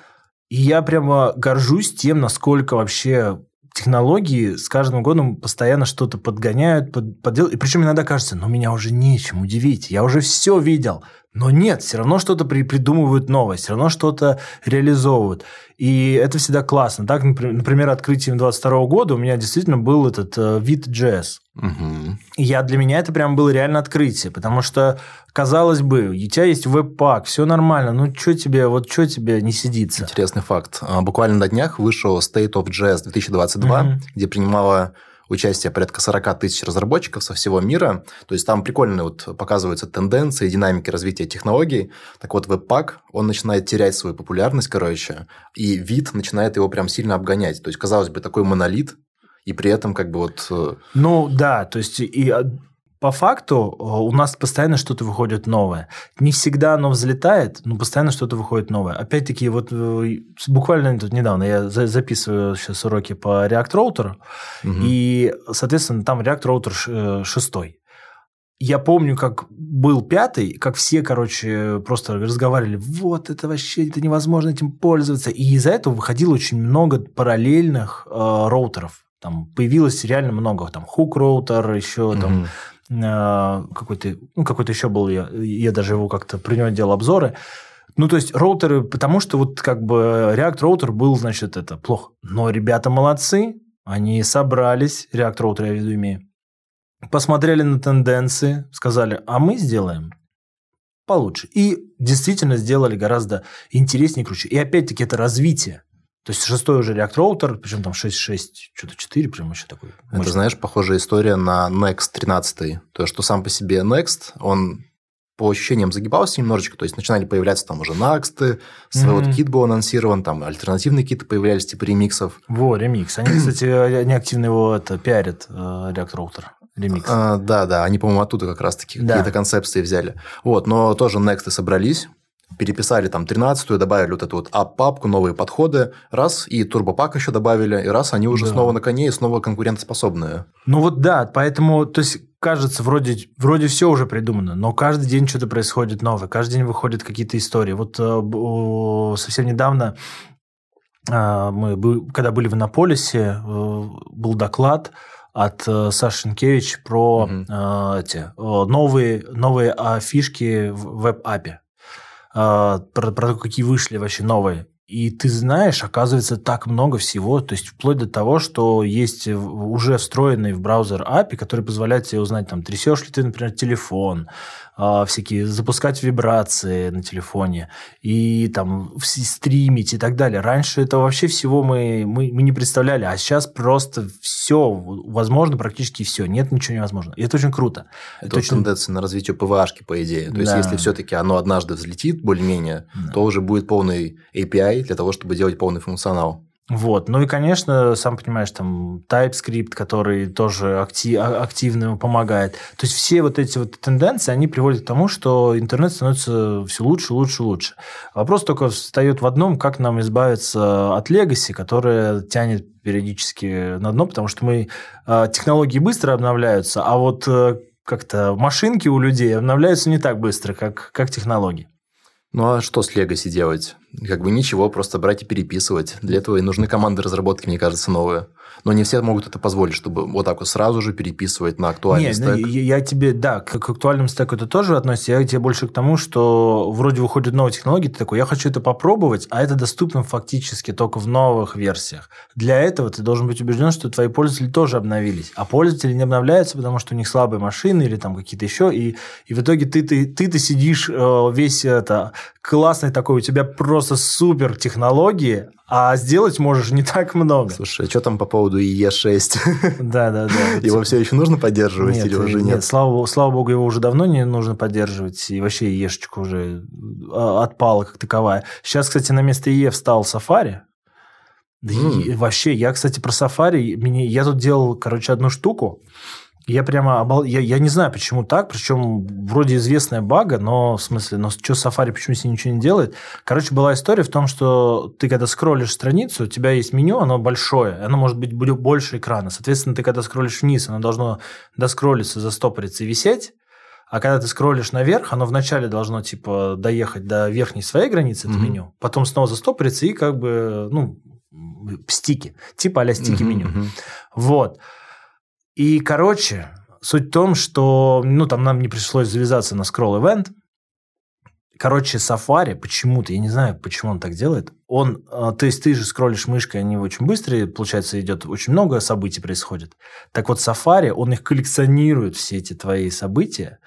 и я прямо горжусь тем, насколько вообще технологии с каждым годом постоянно что-то подгоняют, под, подделывают. И причем иногда кажется, ну, меня уже нечем удивить, я уже все видел. Но нет, все равно что-то при, придумывают новое, все равно что-то реализовывают. И это всегда классно. Так, например, открытием 22 года у меня действительно был этот э, вид JS. Угу. И я, для меня это прям было реально открытие, потому что, казалось бы, у тебя есть веб-пак, все нормально, ну что тебе, вот что тебе не сидится? Интересный факт. А, буквально на днях вышел State of JS 2022, угу. где принимала участие порядка 40 тысяч разработчиков со всего мира. То есть там прикольно вот показываются тенденции, динамики развития технологий. Так вот, веб-пак, он начинает терять свою популярность, короче, и вид начинает его прям сильно обгонять. То есть, казалось бы, такой монолит, и при этом как бы вот... Э, ну да, то есть и а, по факту э, у нас постоянно что-то выходит новое. Не всегда оно взлетает, но постоянно что-то выходит новое. Опять-таки, вот э, буквально тут недавно я записываю сейчас уроки по React Router, угу. и, соответственно, там React Router э, шестой. Я помню, как был пятый, как все, короче, просто разговаривали, вот, это вообще, это невозможно этим пользоваться. И из-за этого выходило очень много параллельных э, роутеров. Там появилось реально много, там, хук роутер, еще там Э, какой-то, ну, какой-то еще был, я, я даже его как-то при нем делал обзоры. Ну, то есть, роутеры, потому что вот как бы React роутер был, значит, это плохо. Но ребята молодцы, они собрались, React роутер я в виду имею, посмотрели на тенденции, сказали, а мы сделаем получше. И действительно сделали гораздо интереснее круче. И опять-таки это развитие. То есть шестой уже React Router, причем там 6.6, что-то 4, прям еще такой. Это, знаешь, похожая история на Next 13. То, что сам по себе Next, он по ощущениям загибался немножечко, то есть начинали появляться там уже Наксты, свой вот кит был анонсирован, там альтернативные киты появлялись типа ремиксов. Во, ремикс. Они, кстати, они активно его это пиарят, э, React Router. Ремикс. А, да, да, они, по-моему, оттуда как раз-таки Да. какие-то концепции взяли. Вот, но тоже Next собрались, переписали там 13-ю, добавили вот эту вот ап-папку, новые подходы, раз, и турбопак еще добавили, и раз, они уже Да. снова на коне и снова конкурентоспособные. Ну вот да, поэтому, то есть, кажется, вроде, вроде все уже придумано, но каждый день что-то происходит новое, каждый день выходят какие-то истории. Вот э, совсем недавно э, мы, когда были в Иннополисе, э, был доклад от э, Саши Шенкевич про Мгм. э, эти э, новые, новые фишки в веб-апе. Э, про, про какие вышли вообще новые. И ты знаешь, оказывается, так много всего, то есть вплоть до того, что есть уже встроенный в браузер API, который позволяет тебе узнать, там, трясешь ли ты, например, телефон, а, всякие, запускать вибрации на телефоне и там стримить и так далее. Раньше это вообще всего мы, мы, мы не представляли, а сейчас просто все, возможно практически все, нет ничего невозможного. И это очень круто. Это, вот тенденция на развитие ПВАшки, по идее. То есть, Да. если все-таки оно однажды взлетит более-менее, Да. то уже будет полный API для того, чтобы делать полный функционал. Вот. Ну и, конечно, сам понимаешь, там TypeScript, который тоже акти- а- активно помогает. То есть все вот эти вот тенденции, они приводят к тому, что интернет становится все лучше, лучше, лучше. Вопрос только встает в одном, как нам избавиться от легаси, которая тянет периодически на дно, потому что мы э, технологии быстро обновляются, а вот э, как-то машинки у людей обновляются не так быстро, как, как технологии. Ну а что с Legacy делать? Как бы ничего, просто брать и переписывать. Для этого и нужны команды разработки, мне кажется, новые. Но не все могут это позволить, чтобы вот так вот сразу же переписывать на актуальный Нет, ну, стек. я, я тебе, да, к, к актуальному стеку это тоже относится. Я тебе больше к тому, что вроде выходят новые технологии, ты такой, я хочу это попробовать, а это доступно фактически только в новых версиях. Для этого ты должен быть убежден, что твои пользователи тоже обновились. А пользователи не обновляются, потому что у них слабые машины или там какие-то еще. И, и в итоге ты, ты, ты, ты сидишь э, весь это классный такой, у тебя просто супер технологии, а сделать можешь не так много. Слушай, а что там по поводу IE6? Да, да, да. Его все еще нужно поддерживать Нет, или уже нет, нет? слава, богу- слава богу, его уже давно не нужно поддерживать, и вообще ешечка уже а, отпала как таковая. Сейчас, кстати, на место ИЕ встал Safari. Да и вообще, я, кстати, про Safari, мне, я тут делал, короче, одну штуку, я прямо обал... я, я не знаю, почему так, причем вроде известная бага, но в смысле, но что Safari почему с ней ничего не делает? Короче, была история в том, что ты когда скроллишь страницу, у тебя есть меню, оно большое, оно может быть больше экрана. Соответственно, ты когда скроллишь вниз, оно должно доскроллиться, застопориться и висеть. А когда ты скроллишь наверх, оно вначале должно типа доехать до верхней своей границы, это Мгм. меню, потом снова застопориться и как бы, ну, стики, типа а-ля стики Мгм, меню. мгм. Вот. И, короче, суть в том, что, ну, там нам не пришлось завязаться на scroll event. Короче, Safari почему-то, я не знаю, почему он так делает, он, э, то есть ты же скроллишь мышкой, они очень быстрые, получается, идет очень много событий происходит. Так вот, Safari, он их коллекционирует, все эти твои события,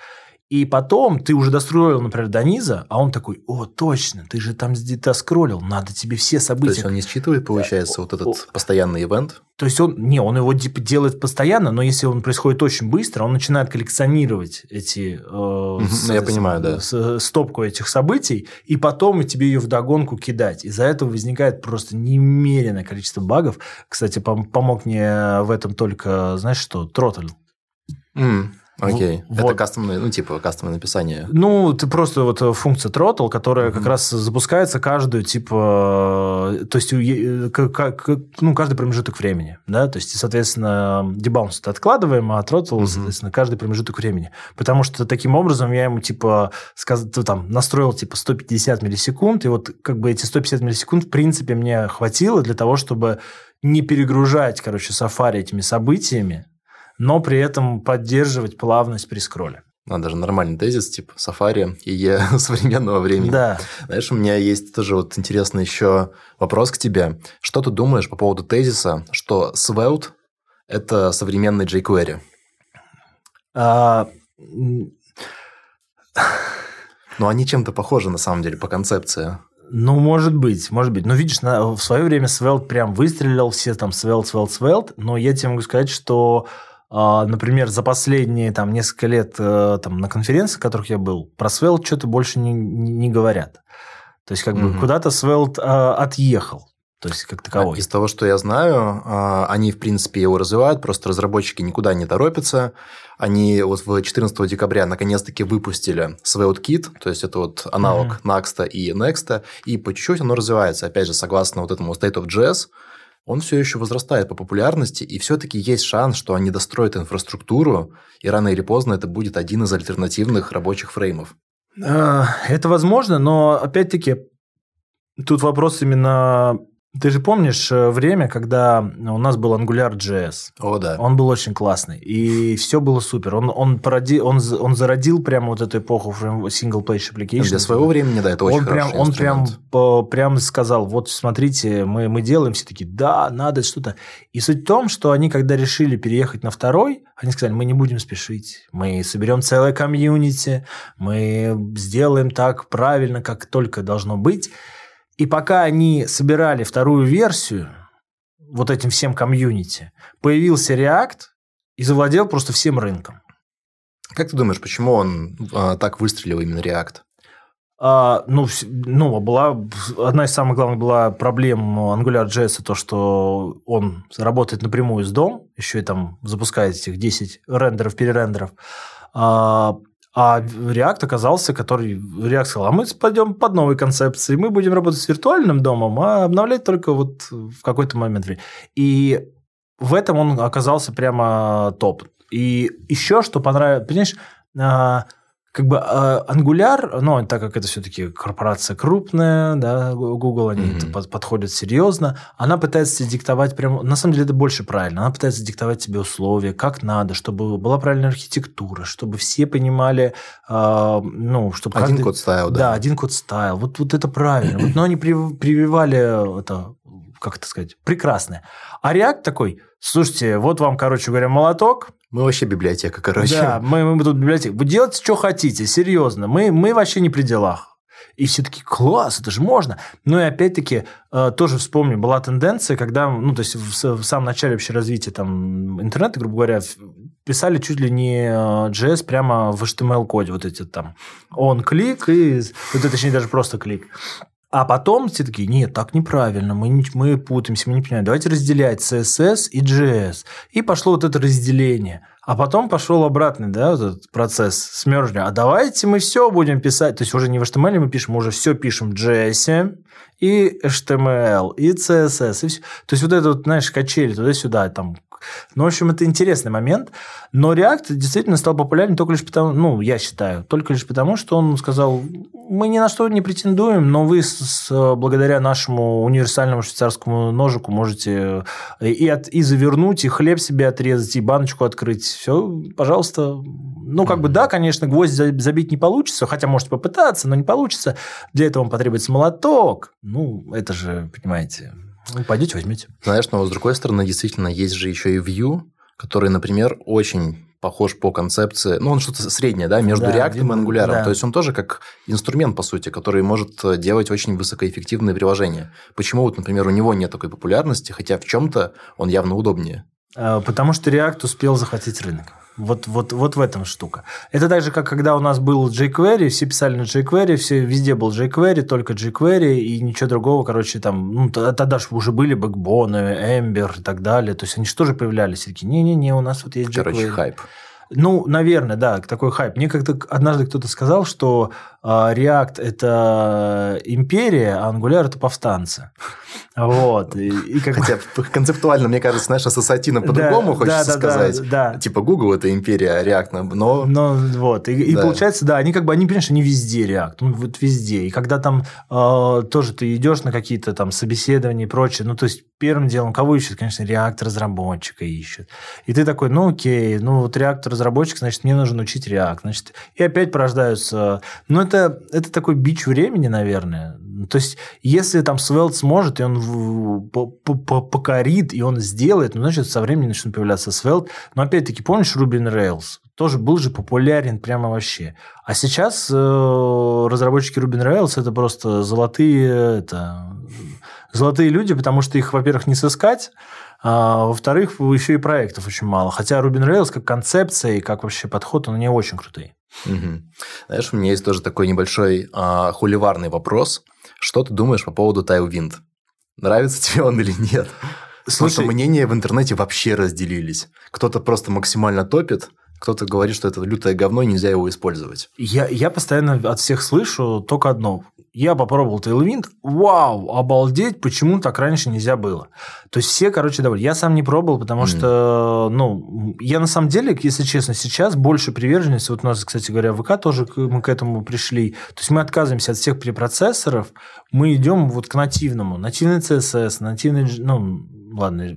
и потом ты уже достроил, например, до низа, а он такой, о, точно, ты же там где-то скроллил, надо тебе все То события есть он не считывает, получается, вот этот постоянный ивент? то есть он, не, он его типа делает постоянно, но если он происходит очень быстро, он начинает коллекционировать эти, э, ну, я с- понимаю, да. с- стопку этих событий, и потом тебе ее вдогонку кидать. Из-за этого возникает просто немеренное количество багов. Кстати, пом- помог мне в этом только, знаешь что, Тротль. М, Окей. Вот. Это кастомное, ну, типа кастомное написание. Ну, ты просто вот э, функция throttle, которая как Мгм. раз запускается каждую, типа, э, то есть, к- ну, каждый промежуток времени, да, то есть, соответственно, дебаунс откладываем, а throttle, Мгм. соответственно, каждый промежуток времени. Потому что таким образом я ему, типа, сказ... там, настроил, типа, 150 миллисекунд, и вот, как бы, эти 150 миллисекунд, в принципе, мне хватило для того, чтобы не перегружать, короче, Safari этими событиями, но при этом поддерживать плавность при скролле. А, даже нормальный тезис, типа Safari и Е современного времени. Да. Знаешь, у меня есть тоже вот интересный еще вопрос к тебе. Что ты думаешь по поводу тезиса, что Svelte – это современный jQuery? А, Но они чем-то похожи, на самом деле, по концепции. ну, может быть, может быть. Но видишь, на- в свое время Svelte прям выстрелил, все там Svelte, Svelte, Svelte, но я тебе могу сказать, что например, за последние там, несколько лет э, там, на конференциях, в которых я был, про Svelte что-то больше не, не говорят. То есть, как угу. бы куда-то Svelte э, отъехал. То есть, как таковой. Из того, что я знаю, а, они, в принципе, его развивают, просто разработчики никуда не торопятся. Они вот в 14 декабря наконец-таки выпустили Svelte Kit, то есть это вот аналог mm-hmm. Next и Next, и по чуть-чуть оно развивается. Опять же, согласно вот этому State of JS, он все еще возрастает по популярности, и все-таки есть шанс, что они достроят инфраструктуру, и рано или поздно это будет один из альтернативных рабочих фреймов. А, это возможно, но опять-таки тут вопрос именно ты же помнишь э, время, когда у нас был Angular.js? О, да. Он был очень классный, и все было супер. Он, он, породи, он, он зародил прямо вот эту эпоху single-page application. Для своего времени, да, это очень он прям, Он прям, прям сказал, вот смотрите, мы, мы делаем, все такие, да, надо что-то. И суть в том, что они, когда решили переехать на второй, они сказали, мы не будем спешить, мы соберем целое комьюнити, мы сделаем так правильно, как только должно быть. И пока они собирали вторую версию, вот этим всем комьюнити, появился React и завладел просто всем рынком. Как ты думаешь, почему он а, так выстрелил именно React? А, ну, ну, была одна из самых главных была проблем AngularJS, то, что он работает напрямую с DOM, еще и там запускает этих 10 рендеров, перерендеров. А, а React оказался, который React сказал, а мы пойдем под новой концепцией, мы будем работать с виртуальным домом, а обновлять только вот в какой-то момент времени. И в этом он оказался прямо топ. И еще что понравилось, понимаешь, а, как бы э, Angular, ну, так как это все-таки корпорация крупная, да, Google, они mm-hmm. под, подходят серьезно, она пытается диктовать прямо, на самом деле это больше правильно, она пытается диктовать тебе условия, как надо, чтобы была правильная архитектура, чтобы все понимали, э, ну, чтобы один каждый... код стайл, да. Да, один код стайл, вот, вот это правильно. Вот, но они прививали это, как это сказать, прекрасное. А React такой, слушайте, вот вам, короче говоря, молоток, мы вообще библиотека, короче. Да, мы, мы тут библиотека. Вы делайте, что хотите, серьезно. Мы, мы вообще не при делах. И все таки класс, это же можно. Но и опять-таки, э, тоже вспомню, была тенденция, когда, ну, то есть в, в самом начале вообще развития там интернета, грубо говоря, писали чуть ли не JS э, прямо в HTML-коде, вот эти там он клик и, вот это точнее даже просто клик. А потом все такие, нет, так неправильно, мы, не, мы путаемся, мы не понимаем, давайте разделять CSS и JS. И пошло вот это разделение. А потом пошел обратный да, вот этот процесс смержня. А давайте мы все будем писать, то есть уже не в HTML мы пишем, мы уже все пишем в JS и HTML, и CSS, и все. То есть вот это вот, знаешь, качели туда-сюда, там ну, в общем, это интересный момент. Но React действительно стал популярен только лишь потому, ну, я считаю, только лишь потому, что он сказал, мы ни на что не претендуем, но вы с, благодаря нашему универсальному швейцарскому ножику можете э, и, от, и завернуть, и хлеб себе отрезать, и баночку открыть. Все, пожалуйста. Ну, как бы, да, конечно, гвоздь забить не получится, хотя можете попытаться, но не получится. Для этого вам потребуется молоток. Ну, это же, понимаете, ну, пойдете, возьмите. Знаешь, но с другой стороны, действительно, есть же еще и Vue, который, например, очень похож по концепции, ну, он что-то среднее, да, между да, React и Angular. Да. То есть он тоже как инструмент, по сути, который может делать очень высокоэффективные приложения. Почему вот, например, у него нет такой популярности, хотя в чем-то он явно удобнее? А, потому что React успел захватить рынок. Вот, вот, вот в этом штука. Это так же, как когда у нас был jQuery, все писали на jQuery, все, везде был jQuery, только jQuery и ничего другого, короче, там, ну, тогда же уже были бэкбоны, Ember и так далее, то есть они же появлялись? Такие, не-не-не, у нас вот есть jQuery. Короче, хайп. Ну, наверное, да, такой хайп. Мне как-то однажды кто-то сказал, что React – это империя, а Angular – это повстанцы. Вот. И, и как... Хотя концептуально, мне кажется, знаешь, ассоциативно по-другому да, хочется да, да, сказать. Да, да. Типа Google – это империя, а React, но… Но вот. И, да. и получается, да, они как бы, они, понимаешь, они везде React, ну, вот везде. И когда там э, тоже ты идешь на какие-то там собеседования и прочее, ну, то есть первым делом, кого ищет, конечно, React разработчика ищет. И ты такой, ну, окей, ну, вот React разработчик, значит, мне нужно учить React. Значит, и опять порождаются... Ну, это, это такой бич времени, наверное. То есть, если там Svelte сможет, и он покорит, и он сделает, ну, значит, со временем начнут появляться Svelte. Но опять-таки, помнишь on Rails? Тоже был же популярен прямо вообще. А сейчас э, разработчики on Rails это просто золотые это, золотые люди, потому что их, во-первых, не сыскать, а, во-вторых, еще и проектов очень мало. Хотя Ruby Rails как концепция и как вообще подход, он не очень крутые. Угу. Знаешь, у меня есть тоже такой небольшой а, хуливарный вопрос. Что ты думаешь по поводу Tailwind? Нравится тебе он или нет? Слушай, Потому что мнения в интернете вообще разделились. Кто-то просто максимально топит, кто-то говорит, что это лютое говно, нельзя его использовать. Я, я постоянно от всех слышу только одно. Я попробовал Tailwind, вау, обалдеть, почему так раньше нельзя было. То есть все, короче, довольны. Я сам не пробовал, потому mm. что, ну, я на самом деле, если честно, сейчас больше приверженности, вот у нас, кстати говоря, в ВК тоже мы к этому пришли. То есть мы отказываемся от всех препроцессоров, мы идем вот к нативному. Нативный CSS, нативный, ну, ладно,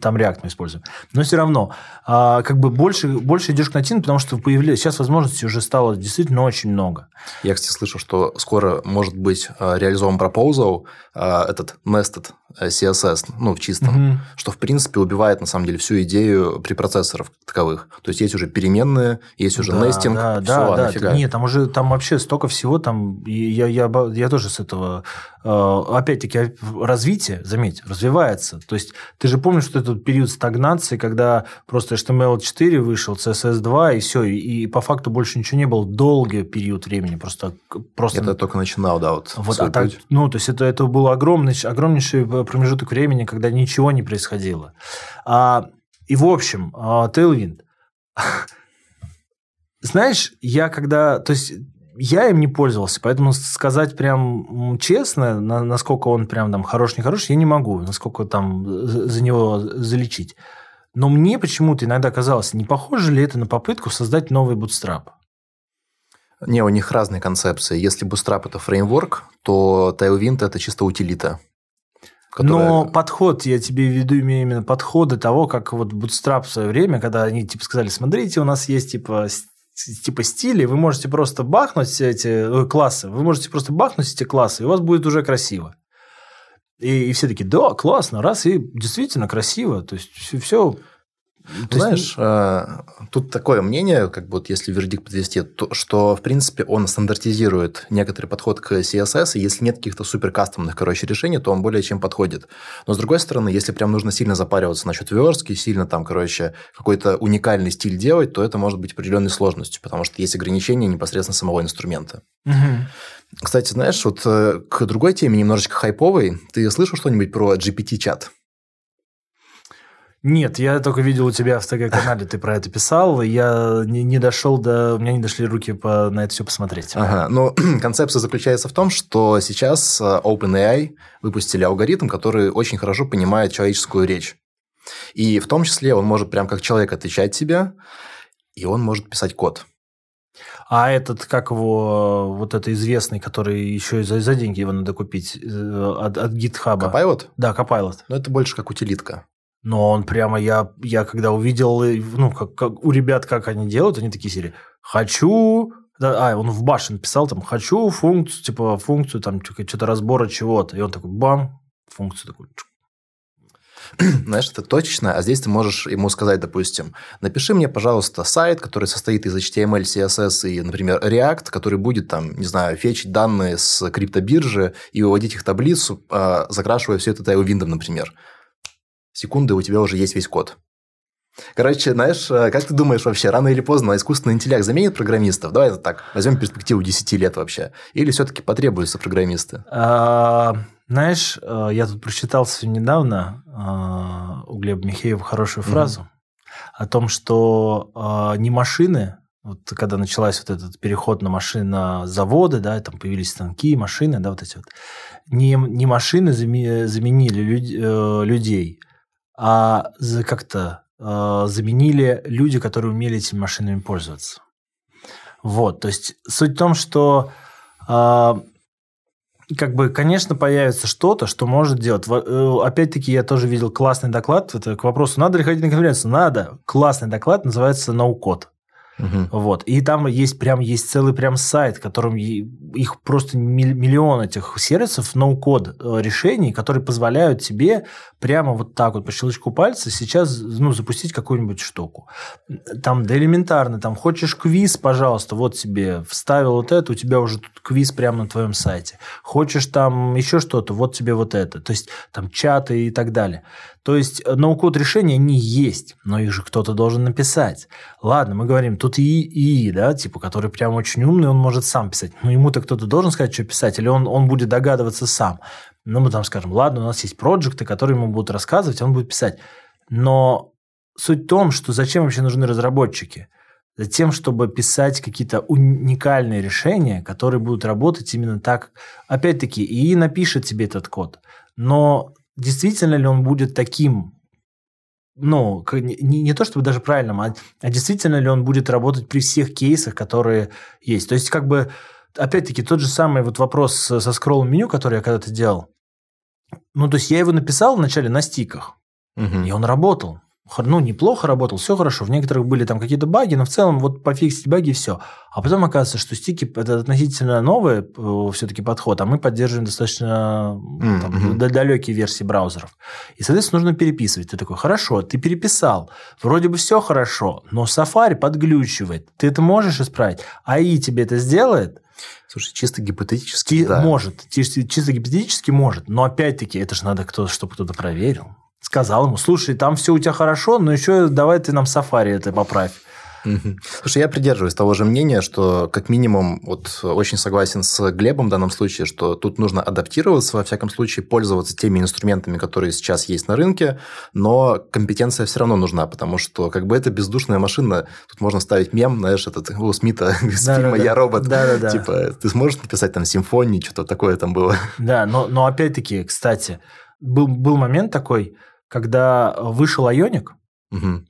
там React мы используем. Но все равно, а, как бы больше, больше идешь к нативному, потому что появляется, сейчас возможностей уже стало действительно очень много. Я, кстати, слышу, что скоро может быть а, реализован proposal, а, этот nested CSS, ну, в чистом, угу. что, в принципе, убивает, на самом деле, всю идею препроцессоров таковых. То есть, есть уже переменные, есть уже да, нестинг, да, все, да, да. Нафига. Нет, там уже, там вообще столько всего, там, я, я, я тоже с этого, опять-таки, развитие, заметь, развивается. То есть, ты же помнишь, что этот период стагнации, когда просто HTML4 вышел, CSS2, и все, и, и по факту больше ничего не было долгий период времени, просто... просто... Это только начинал, да, вот. вот а так, ну, то есть, это, это был огромный, огромнейший промежуток времени, когда ничего не происходило. А, и, в общем, а, Tailwind. Знаешь, я когда... То есть, я им не пользовался, поэтому сказать прям честно, насколько он прям там хорош, не хорош, я не могу, насколько там за него залечить. Но мне почему-то иногда казалось, не похоже ли это на попытку создать новый Bootstrap? Не, у них разные концепции. Если Bootstrap – это фреймворк, то Tailwind – это чисто утилита. Которая... Но подход, я тебе веду именно подходы того, как вот Bootstrap в свое время, когда они типа сказали, смотрите, у нас есть типа типа стили, вы можете просто бахнуть эти э, классы, вы можете просто бахнуть эти классы, и у вас будет уже красиво. И, и все таки да, классно, раз, и действительно красиво. То есть, все, все ты знаешь. Э, тут такое мнение, как бы вот если вердикт подвести, то, что, в принципе, он стандартизирует некоторый подход к CSS, и если нет каких-то супер кастомных, короче, решений, то он более чем подходит. Но, с другой стороны, если прям нужно сильно запариваться насчет верстки, сильно там, короче, какой-то уникальный стиль делать, то это может быть определенной сложностью, потому что есть ограничения непосредственно самого инструмента. Угу. Кстати, знаешь, вот э, к другой теме, немножечко хайповой, ты слышал что-нибудь про GPT-чат? Нет, я только видел у тебя в ТГ-канале, ты про это писал, я не, не дошел до... У меня не дошли руки по, на это все посмотреть. Ага, но концепция заключается в том, что сейчас э, OpenAI выпустили алгоритм, который очень хорошо понимает человеческую речь. И в том числе он может прям как человек отвечать тебе, и он может писать код. А этот, как его, вот это известный, который еще и за, за деньги его надо купить, э, от, от GitHub. Copilot? Да, Copilot. Но это больше как утилитка. Но он прямо, я, я когда увидел, ну, как, как у ребят, как они делают, они такие серии, хочу да, а, он в башен писал там, хочу функцию, типа, функцию, там, что-то разбора чего-то. И он такой, бам, функцию такую. Знаешь, это точечно, а здесь ты можешь ему сказать, допустим, напиши мне, пожалуйста, сайт, который состоит из HTML, CSS и, например, React, который будет там, не знаю, фетчить данные с криптобиржи и выводить их в таблицу, а, закрашивая все это tailwind, например секунды у тебя уже есть весь код. Короче, знаешь, э, как ты думаешь вообще, рано или поздно искусственный интеллект заменит программистов? Давай это так, возьмем перспективу 10 лет вообще. Или все-таки потребуются программисты? А, знаешь, э, я тут прочитал недавно э, у Глеба Михеева хорошую фразу о том, что не машины, вот когда началась вот этот переход на машины, на заводы, да, там появились станки, машины, да, вот эти вот, не, не машины заменили людей, а как-то э, заменили люди, которые умели этими машинами пользоваться. Вот, то есть суть в том, что э, как бы, конечно, появится что-то, что может делать. Э, опять-таки, я тоже видел классный доклад. Это к вопросу, надо ли ходить на конференцию? Надо. Классный доклад, называется «No-code». Угу. Вот. И там есть прям есть целый прям сайт, которым их просто миллион этих сервисов, ноу-код э, решений, которые позволяют тебе прямо вот так вот по щелчку пальца сейчас ну, запустить какую-нибудь штуку. Там да элементарно, там хочешь квиз, пожалуйста, вот тебе вставил вот это, у тебя уже тут квиз прямо на твоем сайте. Хочешь там еще что-то, вот тебе вот это. То есть там чаты и так далее. То есть э, ноу-код решения, они есть, но их же кто-то должен написать. Ладно, мы говорим, тут и и, да, типа, который прям очень умный, он может сам писать. Но ему-то кто-то должен сказать, что писать, или он, он будет догадываться сам. Ну, мы там скажем, ладно, у нас есть проекты, которые ему будут рассказывать, он будет писать. Но суть в том, что зачем вообще нужны разработчики? Затем, чтобы писать какие-то уникальные решения, которые будут работать именно так. Опять-таки, и напишет тебе этот код. Но действительно ли он будет таким, ну, не, не то чтобы даже правильным, а, а действительно ли он будет работать при всех кейсах, которые есть. То есть, как бы, опять-таки, тот же самый вот вопрос со скроллом меню, который я когда-то делал. Ну, то есть, я его написал вначале на стиках, угу. и он работал ну, неплохо работал, все хорошо. В некоторых были там какие-то баги, но в целом вот пофиксить баги и все. А потом оказывается, что стики – это относительно новый э, все-таки подход, а мы поддерживаем достаточно mm-hmm. там, далекие версии браузеров. И, соответственно, нужно переписывать. Ты такой, хорошо, ты переписал, вроде бы все хорошо, но Safari подглючивает. Ты это можешь исправить? АИ тебе это сделает? Слушай, чисто гипотетически, да. Может, чисто, чисто гипотетически может, но опять-таки это же надо, кто, чтобы кто-то проверил сказал ему, слушай, там все у тебя хорошо, но еще давай ты нам сафари это поправь. Слушай, я придерживаюсь того же мнения, что как минимум вот очень согласен с Глебом в данном случае, что тут нужно адаптироваться, во всяком случае пользоваться теми инструментами, которые сейчас есть на рынке, но компетенция все равно нужна, потому что как бы это бездушная машина, тут можно ставить мем, знаешь, этот у Смита из да, фильма да, «Я робот», да, да, да. типа ты сможешь написать там симфонии, что-то такое там было. Да, но, но опять-таки, кстати, был, был момент такой, когда вышел Айоник, угу.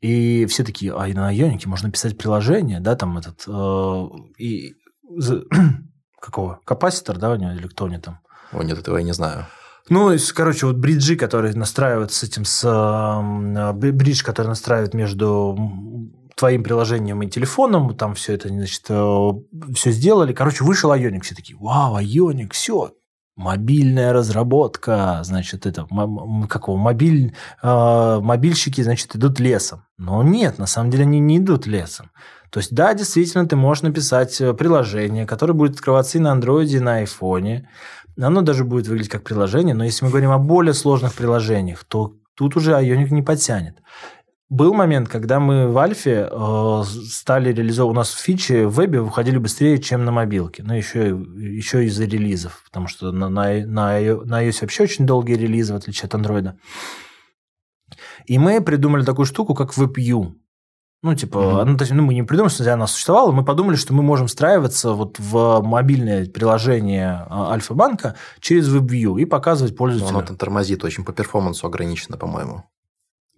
и все такие, а на Айонике можно писать приложение, да, там этот, э, и, какого, капаситор, да, у него, или кто у него там? О, нет, этого я не знаю. Ну, короче, вот бриджи, которые настраивают с этим, с э, бридж, который настраивает между твоим приложением и телефоном, там все это, значит, э, все сделали. Короче, вышел Айоник, все такие, вау, Айоник, все, Мобильная разработка, значит, это какого мобиль, э, мобильщики, значит, идут лесом. Но нет, на самом деле они не идут лесом. То есть, да, действительно, ты можешь написать э, приложение, которое будет открываться и на андроиде, и на айфоне. Оно даже будет выглядеть как приложение, но если мы говорим о более сложных приложениях, то тут уже Ionic не подтянет. Был момент, когда мы в Альфе э, стали реализовывать, у нас фичи в вебе выходили быстрее, чем на мобилке, но еще, еще из-за релизов, потому что на, на, на, на iOS вообще очень долгие релизы, в отличие от андроида. И мы придумали такую штуку, как WebView. Ну, типа, mm-hmm. ну, то есть, ну, мы не придумали, что она существовала, мы подумали, что мы можем встраиваться вот в мобильное приложение а, Альфа-банка через WebView и показывать пользователю. Но оно там тормозит, очень по перформансу ограничено, по-моему.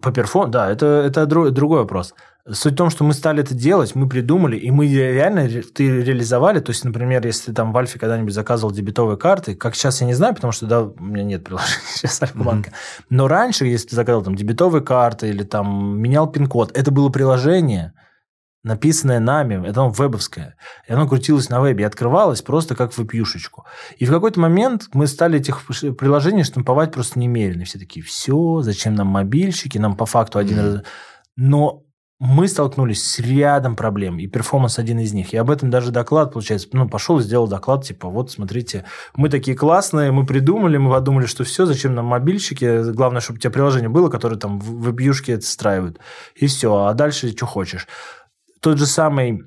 По перформ... Да, это, это другой вопрос. Суть в том, что мы стали это делать, мы придумали, и мы реально ты реализовали. То есть, например, если ты там в Альфе когда-нибудь заказывал дебетовые карты, как сейчас я не знаю, потому что да, у меня нет приложения сейчас Альфа-банка. Mm-hmm. Но раньше, если ты заказывал там дебетовые карты или там менял пин-код, это было приложение, написанное нами, это оно вебовское, и оно крутилось на вебе и открывалось просто как веб-юшечку. И в какой-то момент мы стали этих приложений штамповать просто немерено. Все такие, все, зачем нам мобильщики, нам по факту один mm-hmm. раз... Но мы столкнулись с рядом проблем, и перформанс один из них. И об этом даже доклад, получается, ну, пошел сделал доклад, типа, вот, смотрите, мы такие классные, мы придумали, мы подумали, что все, зачем нам мобильщики, главное, чтобы у тебя приложение было, которое там в веб-юшке отстраивают, и все, а дальше что хочешь тот же самый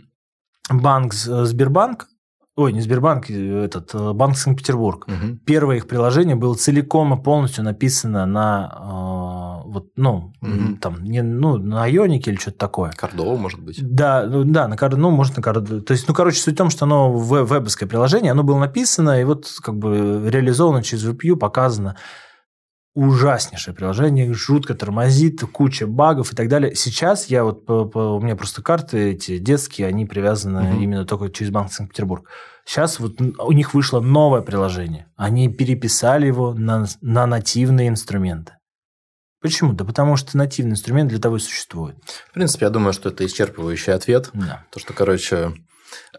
банк э, Сбербанк, ой, не Сбербанк, э, этот э, Банк Санкт-Петербург. Угу. Первое их приложение было целиком и полностью написано на э, вот, ну, угу. там, не, ну, на Ионике или что-то такое. Кордово, может быть. Да, ну, да, на Кордово, ну, может, на Кордово. То есть, ну, короче, суть в том, что оно вебовское приложение, оно было написано и вот как бы реализовано через VPU, показано ужаснейшее приложение, жутко тормозит, куча багов и так далее. Сейчас я вот, по, по, у меня просто карты эти детские, они привязаны угу. именно только через Банк Санкт-Петербург. Сейчас вот у них вышло новое приложение. Они переписали его на, на нативные инструменты. Почему? Да потому что нативный инструмент для того и существует. В принципе, я думаю, что это исчерпывающий ответ. Да. То, что, короче,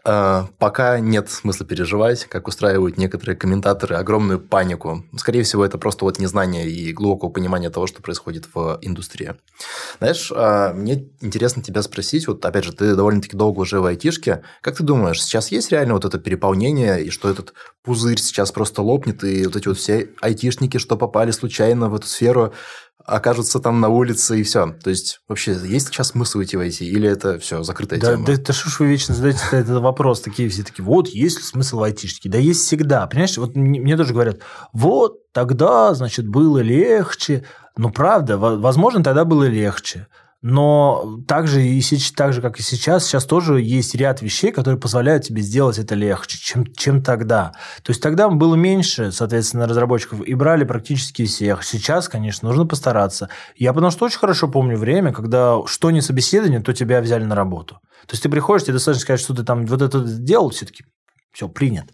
пока нет смысла переживать, как устраивают некоторые комментаторы, огромную панику. Скорее всего, это просто вот незнание и глубокого понимания того, что происходит в индустрии. Знаешь, а, мне интересно тебя спросить, вот опять же, ты довольно-таки долго уже в айтишке, как ты думаешь, сейчас есть реально вот это переполнение, и что этот пузырь сейчас просто лопнет, и вот эти вот все айтишники, что попали случайно в эту сферу, окажутся там на улице и все. То есть вообще есть сейчас смысл идти войти или это все закрытая да, тема? Да, да что ж вы вечно задаете этот вопрос, такие все такие, вот есть ли смысл в айтишнике? Да есть всегда. Понимаешь, вот мне тоже говорят, вот тогда, значит, было легче. Ну, правда, возможно, тогда было легче. Но также, и, так же, как и сейчас, сейчас тоже есть ряд вещей, которые позволяют тебе сделать это легче, чем, чем тогда. То есть тогда было меньше, соответственно, разработчиков и брали практически всех. Сейчас, конечно, нужно постараться. Я потому что очень хорошо помню время, когда что не собеседование, то тебя взяли на работу. То есть ты приходишь, тебе достаточно сказать, что ты там вот это сделал, все-таки все, принят.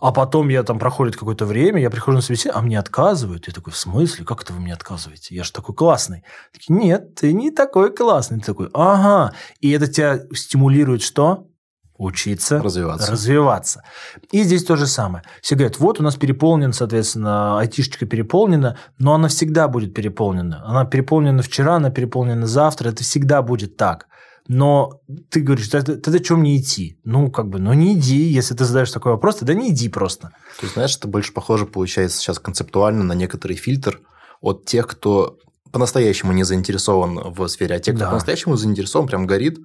А потом я там проходит какое-то время, я прихожу на собеседование, а мне отказывают. Я такой, в смысле? Как это вы мне отказываете? Я же такой классный. Такие, нет, ты не такой классный. Ты такой, ага. И это тебя стимулирует что? Учиться. Развиваться. Развиваться. И здесь то же самое. Все говорят, вот у нас переполнен, соответственно, айтишечка переполнена, но она всегда будет переполнена. Она переполнена вчера, она переполнена завтра. Это всегда будет так но ты говоришь, тогда, тогда чем мне идти? Ну, как бы, ну не иди, если ты задаешь такой вопрос, тогда не иди просто. То есть, знаешь, это больше похоже получается сейчас концептуально на некоторый фильтр от тех, кто по-настоящему не заинтересован в сфере, а те, кто да. по-настоящему заинтересован, прям горит,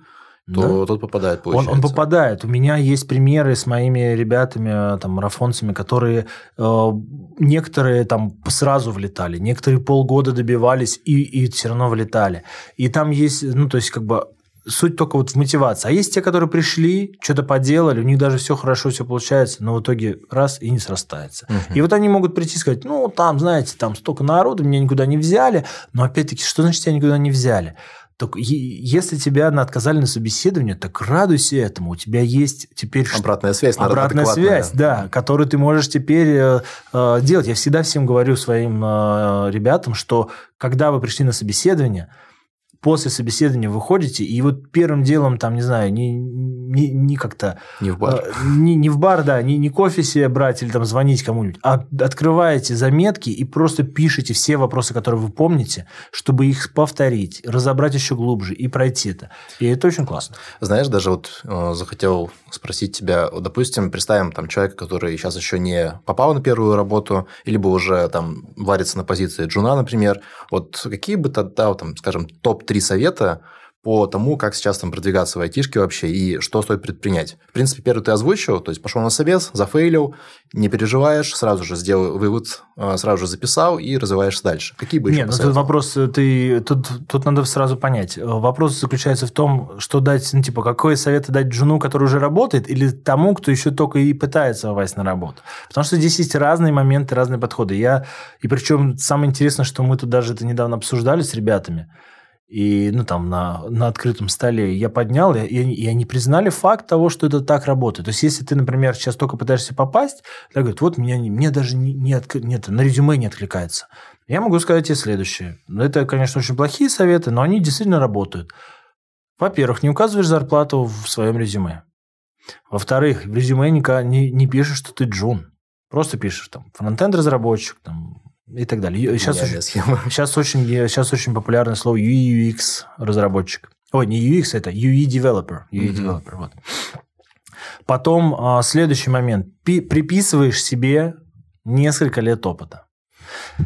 то да. тот попадает, получается. Он, он попадает. У меня есть примеры с моими ребятами, там, марафонцами, которые э, некоторые там сразу влетали, некоторые полгода добивались и, и все равно влетали. И там есть, ну, то есть, как бы суть только вот в мотивации. А есть те, которые пришли, что-то поделали, у них даже все хорошо, все получается, но в итоге раз и не срастается. Угу. И вот они могут прийти и сказать, ну, там, знаете, там столько народу, меня никуда не взяли. Но опять-таки, что значит тебя никуда не взяли? Так если тебя отказали на собеседование, так радуйся этому. У тебя есть теперь... Обратная связь. Обратная связь, да, которую ты можешь теперь э, э, делать. Я всегда всем говорю своим э, ребятам, что когда вы пришли на собеседование, после собеседования выходите, и вот первым делом, там, не знаю, не, не, не как-то... Не в бар. Э, не, не в бар, да, не, не кофе себе брать или там звонить кому-нибудь, а открываете заметки и просто пишите все вопросы, которые вы помните, чтобы их повторить, разобрать еще глубже и пройти это. И это очень классно. Знаешь, даже вот э, захотел спросить тебя, вот, допустим, представим там человека, который сейчас еще не попал на первую работу, либо уже там варится на позиции джуна, например, вот какие бы тогда, там, скажем, топ-3 совета по тому, как сейчас там продвигаться в айтишке вообще и что стоит предпринять. В принципе, первый ты озвучил, то есть пошел на собес, зафейлил, не переживаешь, сразу же сделал вывод, а, сразу же записал и развиваешься дальше. Какие бы еще Нет, ну тут вопрос, э, ты, тут, тут надо сразу понять. Э, вопрос заключается в том, что дать, ну, типа, какой совет дать жену, который уже работает, или тому, кто еще только и пытается попасть на работу. Потому что здесь есть разные моменты, разные подходы. Я, и причем самое интересное, что мы тут даже это недавно обсуждали с ребятами, и, ну, там, на, на открытом столе я поднял, и, и они признали факт того, что это так работает. То есть, если ты, например, сейчас только пытаешься попасть, ты говорит, вот меня, мне даже не, не от, нет, на резюме не откликается. Я могу сказать тебе следующее. Это, конечно, очень плохие советы, но они действительно работают. Во-первых, не указываешь зарплату в своем резюме. Во-вторых, в резюме не, не, не пишешь, что ты джун. Просто пишешь там фронтенд-разработчик, там, и так далее. Сейчас очень, сейчас, очень, сейчас очень популярное слово UX разработчик. Ой, не UX, это UI developer. Mm-hmm. developer вот. Потом а, следующий момент. Пи- приписываешь себе несколько лет опыта.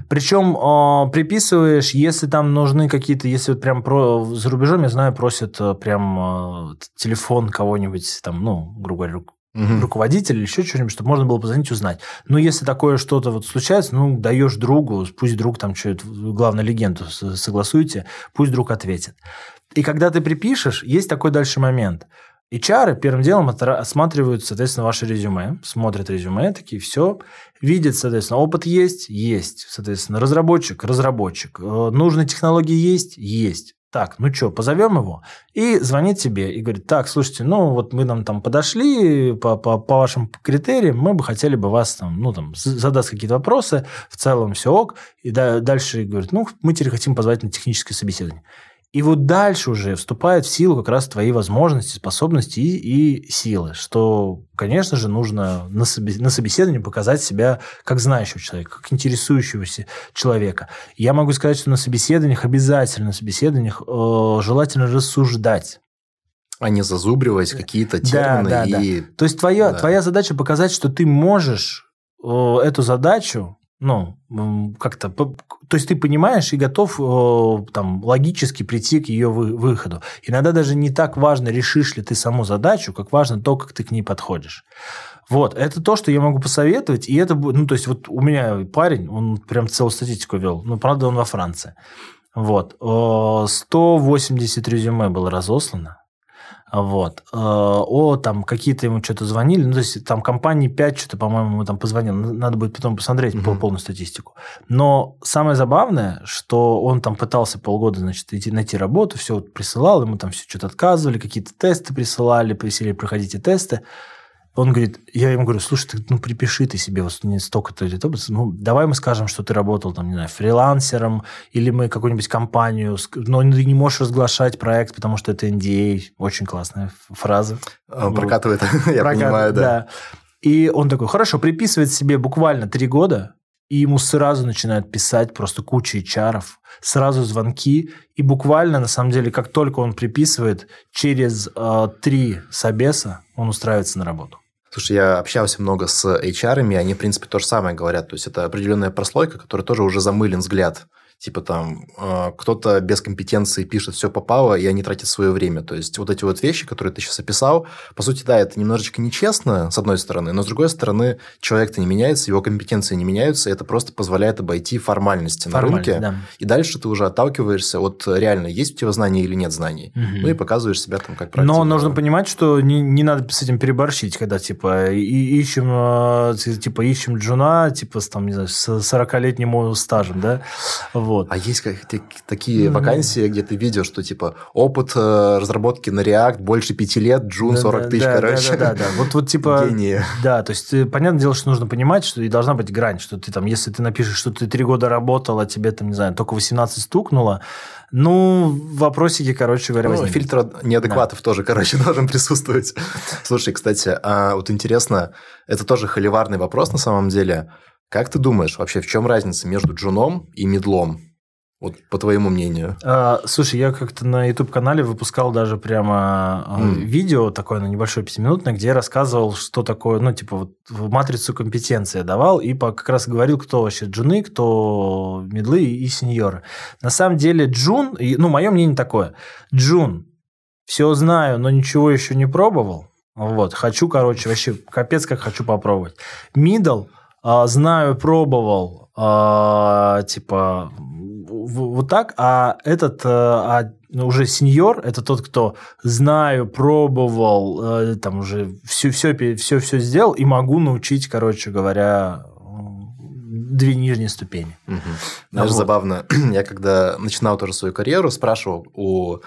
Причем э, приписываешь, если там нужны какие-то, если вот прям про, за рубежом, я знаю, просят э, прям э, телефон кого-нибудь, там, ну, грубо говоря, угу. руководитель или еще что-нибудь, чтобы можно было позвонить узнать. Но если такое что-то вот случается, ну, даешь другу, пусть друг там что-то, главное, легенду согласуйте, пусть друг ответит. И когда ты припишешь, есть такой дальше момент. HR первым делом осматривают, соответственно, ваше резюме, смотрят резюме, такие, все, видят, соответственно, опыт есть, есть, соответственно, разработчик, разработчик, э, нужные технологии есть, есть, так, ну что, позовем его? И звонит тебе и говорит, так, слушайте, ну вот мы нам там подошли по, по, по вашим критериям, мы бы хотели бы вас там, ну там, задать какие-то вопросы, в целом все ок. И да, дальше говорит, ну мы теперь хотим позвать на техническое собеседование. И вот дальше уже вступают в силу как раз твои возможности, способности и, и силы, что, конечно же, нужно на, собес... на собеседовании показать себя как знающего человека, как интересующегося человека. Я могу сказать, что на собеседованиях, обязательно на собеседованиях э, желательно рассуждать а не зазубривать какие-то термины. Да, да, и... да. То есть твоя, да. твоя задача показать, что ты можешь э, эту задачу ну, как-то, то есть ты понимаешь и готов там логически прийти к ее выходу. Иногда даже не так важно, решишь ли ты саму задачу, как важно то, как ты к ней подходишь. Вот, это то, что я могу посоветовать, и это будет, ну, то есть вот у меня парень, он прям целую статистику вел, ну, правда, он во Франции. Вот, 180 резюме было разослано, вот. Э, о, там какие-то ему что-то звонили. Ну, то есть там компании 5 что-то, по-моему, ему там позвонил. Надо будет потом посмотреть угу. полную статистику. Но самое забавное, что он там пытался полгода, значит, идти, найти работу, все вот присылал, ему там все что-то отказывали, какие-то тесты присылали, просили проходите тесты. Он говорит, я ему говорю, слушай, ты ну припиши ты себе вот не столько-то, ну давай мы скажем, что ты работал там, не знаю, фрилансером, или мы какую-нибудь компанию, но ты не можешь разглашать проект, потому что это NDA, очень классная фраза. Он прокатывает, я понимаю, да. И он такой, хорошо, приписывает себе буквально три года, и ему сразу начинают писать просто куча чаров, сразу звонки, и буквально, на самом деле, как только он приписывает, через э, три собеса он устраивается на работу. Слушай, я общался много с HR, и они, в принципе, то же самое говорят. То есть, это определенная прослойка, которая тоже уже замылен взгляд типа там э, кто-то без компетенции пишет все попало, и они тратят свое время. То есть вот эти вот вещи, которые ты сейчас описал, по сути, да, это немножечко нечестно, с одной стороны, но с другой стороны, человек-то не меняется, его компетенции не меняются, и это просто позволяет обойти формальности на рынке. Да. И дальше ты уже отталкиваешься от реально, есть у тебя знания или нет знаний. Угу. Ну и показываешь себя там как проактивно. Но нужно понимать, что не, не надо с этим переборщить, когда типа и, ищем, э, типа ищем джуна, типа с, там, не знаю, с 40-летним стажем, да, вот. А есть как, такие mm-hmm. вакансии, где ты видишь, что типа опыт э, разработки на React больше пяти лет, Джун 40 тысяч, да, короче. Да, да, да, да. Вот, вот типа... Гении. Да, то есть, э, понятное дело, что нужно понимать, что и должна быть грань, что ты там, если ты напишешь, что ты три года работал, а тебе там, не знаю, только 18 стукнуло, ну, вопросики, короче говоря, ну, фильтр неадекватов да. тоже, короче, должен присутствовать. Слушай, кстати, а вот интересно, это тоже холиварный вопрос на самом деле. Как ты думаешь, вообще в чем разница между джуном и медлом? Вот по твоему мнению. А, слушай, я как-то на YouTube-канале выпускал даже прямо mm. видео такое, ну, небольшое пятиминутное, где я рассказывал, что такое, ну, типа, вот в матрицу компетенции давал, и по, как раз говорил, кто вообще джуны, кто медлы и сеньоры. На самом деле джун, ну, мое мнение такое, джун, все знаю, но ничего еще не пробовал, вот, хочу, короче, вообще, капец, как хочу попробовать. Мидл, а, знаю, пробовал, а, типа, вот так, а этот э, а уже сеньор, это тот, кто знаю, пробовал, э, там уже все, все, все, все сделал и могу научить, короче говоря, две нижние ступени. Угу. Знаешь, вот. забавно, я когда начинал тоже свою карьеру, спрашивал у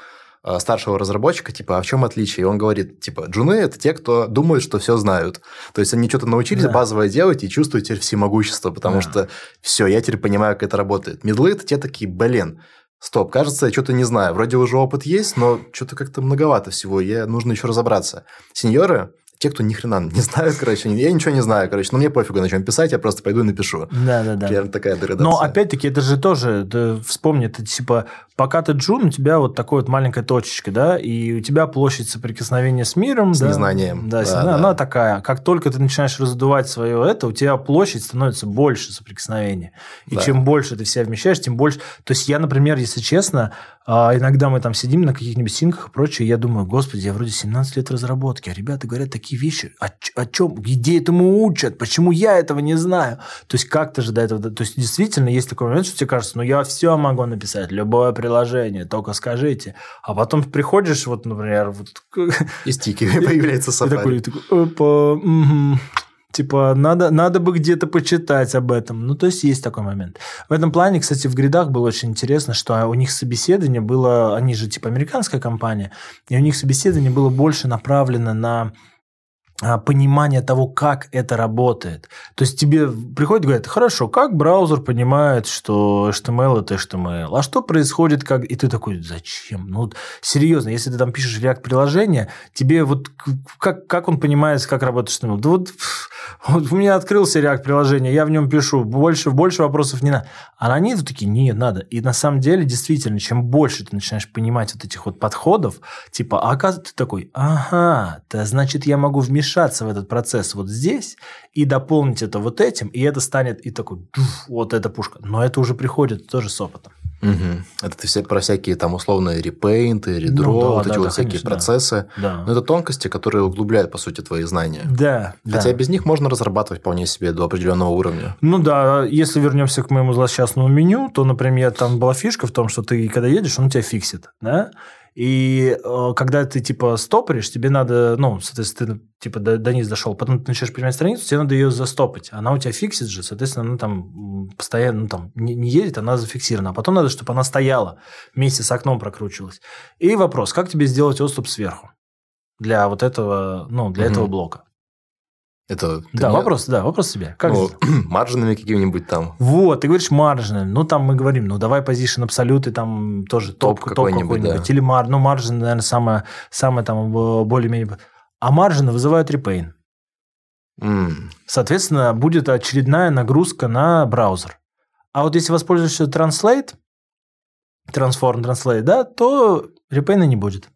старшего разработчика, типа, а в чем отличие? И он говорит, типа, джуны – это те, кто думают, что все знают. То есть, они что-то научились да. базовое делать и чувствуют теперь всемогущество, потому да. что все, я теперь понимаю, как это работает. Медлы – это те такие, блин, Стоп, кажется, я что-то не знаю. Вроде уже опыт есть, но что-то как-то многовато всего, я нужно еще разобраться. Сеньоры те, кто ни хрена не знают, короче, я ничего не знаю, короче, но мне пофигу, на чем писать, я просто пойду и напишу. Да, да, да. Примерно такая деградация. Но опять-таки, это же тоже, ты вспомни, это типа, пока ты джун, у тебя вот такая вот маленькая точечка, да, и у тебя площадь соприкосновения с миром. С да, незнанием. Да, да, да, она такая. Как только ты начинаешь раздувать свое это, у тебя площадь становится больше соприкосновения. И да. чем больше ты себя вмещаешь, тем больше... То есть я, например, если честно, а иногда мы там сидим на каких-нибудь синках и прочее, я думаю, господи, я вроде 17 лет разработки, а ребята говорят такие вещи, о, о чем, где этому учат, почему я этого не знаю? То есть как-то же до этого... То есть действительно есть такой момент, что тебе кажется, ну я все могу написать, любое приложение, только скажите. А потом приходишь, вот, например... Вот... И стики появляется сафари. И такой, такой опа, угу. Типа, надо, надо бы где-то почитать об этом. Ну, то есть, есть такой момент. В этом плане, кстати, в гридах было очень интересно, что у них собеседование было... Они же, типа, американская компания, и у них собеседование было больше направлено на понимание того, как это работает. То есть тебе приходит и говорят, хорошо, как браузер понимает, что HTML это HTML, а что происходит, как... И ты такой, зачем? Ну, серьезно, если ты там пишешь React приложение, тебе вот как, как он понимает, как работает HTML? Да вот, вот у меня открылся React приложение, я в нем пишу, больше, больше вопросов не надо. А они вот такие, нет, надо. И на самом деле, действительно, чем больше ты начинаешь понимать вот этих вот подходов, типа, а ты такой, ага, то значит, я могу вмешаться вмешаться в этот процесс вот здесь и дополнить это вот этим, и это станет и такой, вот эта пушка. Но это уже приходит тоже с опытом. Угу. Это ты все про всякие там условные репейнты, редро, ну, да, вот да, эти да, вот всякие конечно, процессы. Да. Но это тонкости, которые углубляют, по сути, твои знания. Да. Хотя да. без них можно разрабатывать вполне себе до определенного уровня. Ну да, если вернемся к моему злосчастному меню, то, например, там была фишка в том, что ты, когда едешь, он тебя фиксит. Да? И э, когда ты типа стопоришь, тебе надо, ну, соответственно, ты типа до, до низ дошел, потом ты начинаешь принимать страницу, тебе надо ее застопать. Она у тебя фиксит же, соответственно, она там постоянно ну, там, не, не едет, она зафиксирована. А потом надо, чтобы она стояла вместе с окном прокручивалась. И вопрос, как тебе сделать отступ сверху для вот этого, ну, для угу. этого блока? Это да, меня... вопрос, да, вопрос себе. Как ну, маржинами какими-нибудь там. Вот, ты говоришь маржинами. Ну, там мы говорим, ну, давай позишн абсолюты, там тоже топ, топ какой-нибудь. Топ какой да. Или мар... Ну, маржин, наверное, самое, самое там более-менее... А маржины вызывают репейн. Mm. Соответственно, будет очередная нагрузка на браузер. А вот если воспользуешься Translate, Transform Translate, да, то репейна не будет.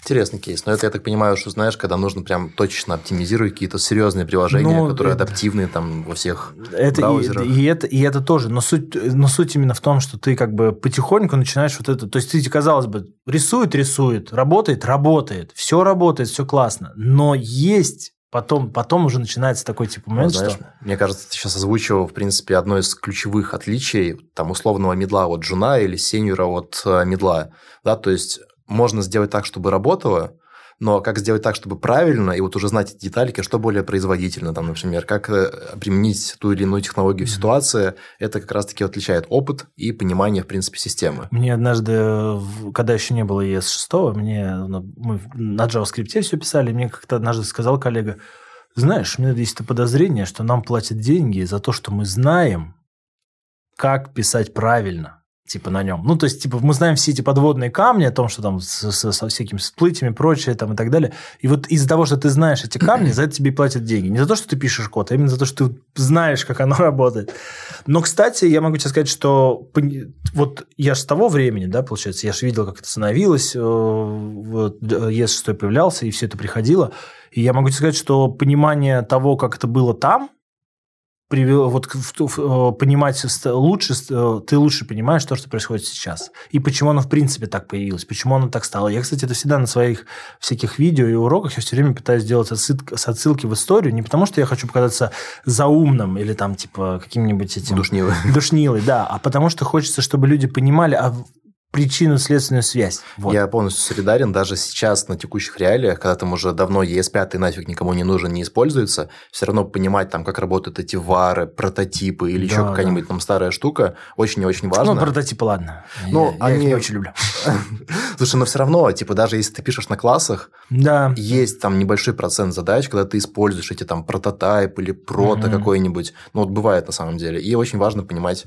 Интересный кейс. Но это, я так понимаю, что знаешь, когда нужно прям точечно оптимизировать какие-то серьезные приложения, ну, которые это, адаптивны там во всех это браузерах. И, и, это, и это тоже. Но суть, но суть именно в том, что ты как бы потихоньку начинаешь вот это... То есть, ты, казалось бы, рисует, рисует, работает, работает, все работает, все классно. Но есть Потом, потом уже начинается такой типа момент, ну, знаешь, что... Мне кажется, ты сейчас озвучил, в принципе, одно из ключевых отличий там условного медла от джуна или сеньора от э, медла. Да, то есть можно сделать так, чтобы работало, но как сделать так, чтобы правильно, и вот уже знать эти детальки, что более производительно, там, например, как э, применить ту или иную технологию в ситуации, это как раз-таки отличает опыт и понимание, в принципе, системы. Мне однажды, когда еще не было ES6, мне, ну, мы на JavaScript все писали, мне как-то однажды сказал коллега, знаешь, у меня есть подозрение, что нам платят деньги за то, что мы знаем, как писать правильно типа на нем. Ну, то есть, типа, мы знаем все эти подводные камни о том, что там с, с, со всякими всплытиями, прочее, там и так далее. И вот из-за того, что ты знаешь эти камни, за это тебе платят деньги. Не за то, что ты пишешь код, а именно за то, что ты знаешь, как оно работает. Но, кстати, я могу тебе сказать, что вот я же с того времени, да, получается, я же видел, как это становилось, э, вот, ЕС-6 появлялся, и все это приходило. И я могу тебе сказать, что понимание того, как это было там, привел, вот э, понимать лучше, э, ты лучше понимаешь то, что происходит сейчас. И почему оно в принципе так появилось, почему оно так стало. Я, кстати, это всегда на своих всяких видео и уроках я все время пытаюсь сделать отсылки, отсылки в историю, не потому что я хочу показаться заумным или там типа каким-нибудь этим... Душнилой. Душнилой, да, а потому что хочется, чтобы люди понимали, а причинно-следственную связь. Вот. Я полностью солидарен. Даже сейчас, на текущих реалиях, когда там уже давно ES5 нафиг никому не нужен, не используется, все равно понимать, там, как работают эти вары, прототипы или да, еще какая-нибудь да. там старая штука, очень и очень важно. Ну, прототипы, ладно. Ну, я, они... я их не очень люблю. Слушай, но все равно, типа, даже если ты пишешь на классах, да. есть там небольшой процент задач, когда ты используешь эти там прототайп или прото какой-нибудь. Ну, вот бывает на самом деле. И очень важно понимать,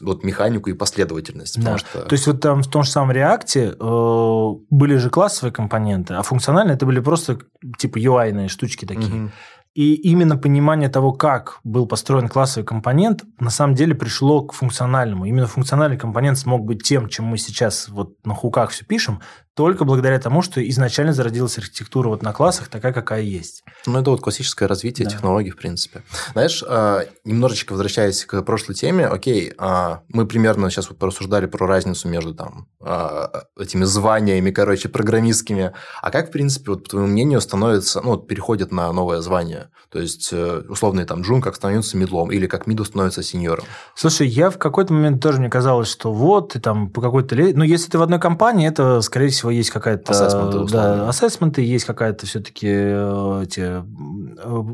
вот механику и последовательность. Да. Что... То есть вот там в том же самом реакте э, были же классовые компоненты, а функциональные это были просто типа UI-ные штучки такие. Угу. И именно понимание того, как был построен классовый компонент, на самом деле пришло к функциональному. Именно функциональный компонент смог быть тем, чем мы сейчас вот на хуках все пишем, только благодаря тому, что изначально зародилась архитектура вот на классах такая, какая есть. Ну, это вот классическое развитие да. технологий, в принципе. Знаешь, а, немножечко возвращаясь к прошлой теме, окей, а, мы примерно сейчас вот порассуждали про разницу между там а, этими званиями, короче, программистскими. А как, в принципе, вот, по твоему мнению, становится, ну, вот переходит на новое звание? То есть, э, условный там джун как становится медлом, или как миду становится сеньором? Слушай, я в какой-то момент тоже мне казалось, что вот, ты там по какой-то... Ну, если ты в одной компании, это, скорее всего, есть какая-то... Ассессменты, Да, ассессменты, есть какая-то все-таки э, эти э,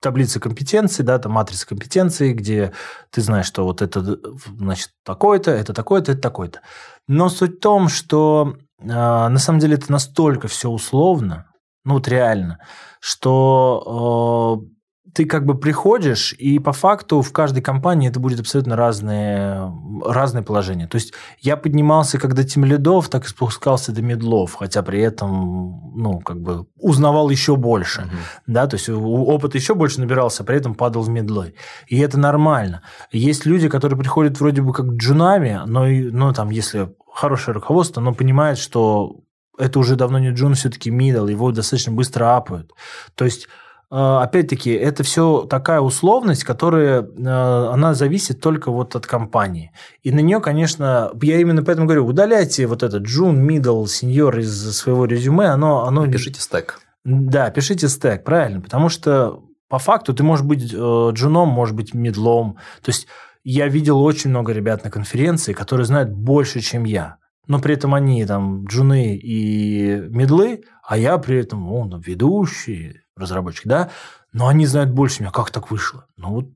таблица компетенций, да, там матрица компетенций, где ты знаешь, что вот это, значит, такое-то, это такое-то, это такое-то. Но суть в том, что э, на самом деле это настолько все условно, ну вот реально, что э, ты как бы приходишь, и по факту в каждой компании это будет абсолютно разные, разные положения. То есть я поднимался как до тем лидов, так и спускался до медлов, хотя при этом, ну, как бы узнавал еще больше. Угу. Да, то есть опыт еще больше набирался, а при этом падал в медлой. И это нормально. Есть люди, которые приходят вроде бы как джунами, но, но там, если хорошее руководство, но понимает, что это уже давно не джун, все-таки мидл, его достаточно быстро апают. То есть опять-таки, это все такая условность, которая, а, она зависит только вот от компании. И на нее, конечно, я именно поэтому говорю, удаляйте вот этот джун, middle, senior из своего резюме, оно... оно... Пишите стек. Да, пишите стек, правильно, потому что по факту ты можешь быть э, джуном, можешь быть медлом. То есть я видел очень много ребят на конференции, которые знают больше, чем я. Но при этом они там джуны и медлы, а я при этом он, ведущий, разработчик, да, но они знают больше меня. Как так вышло? Ну, вот,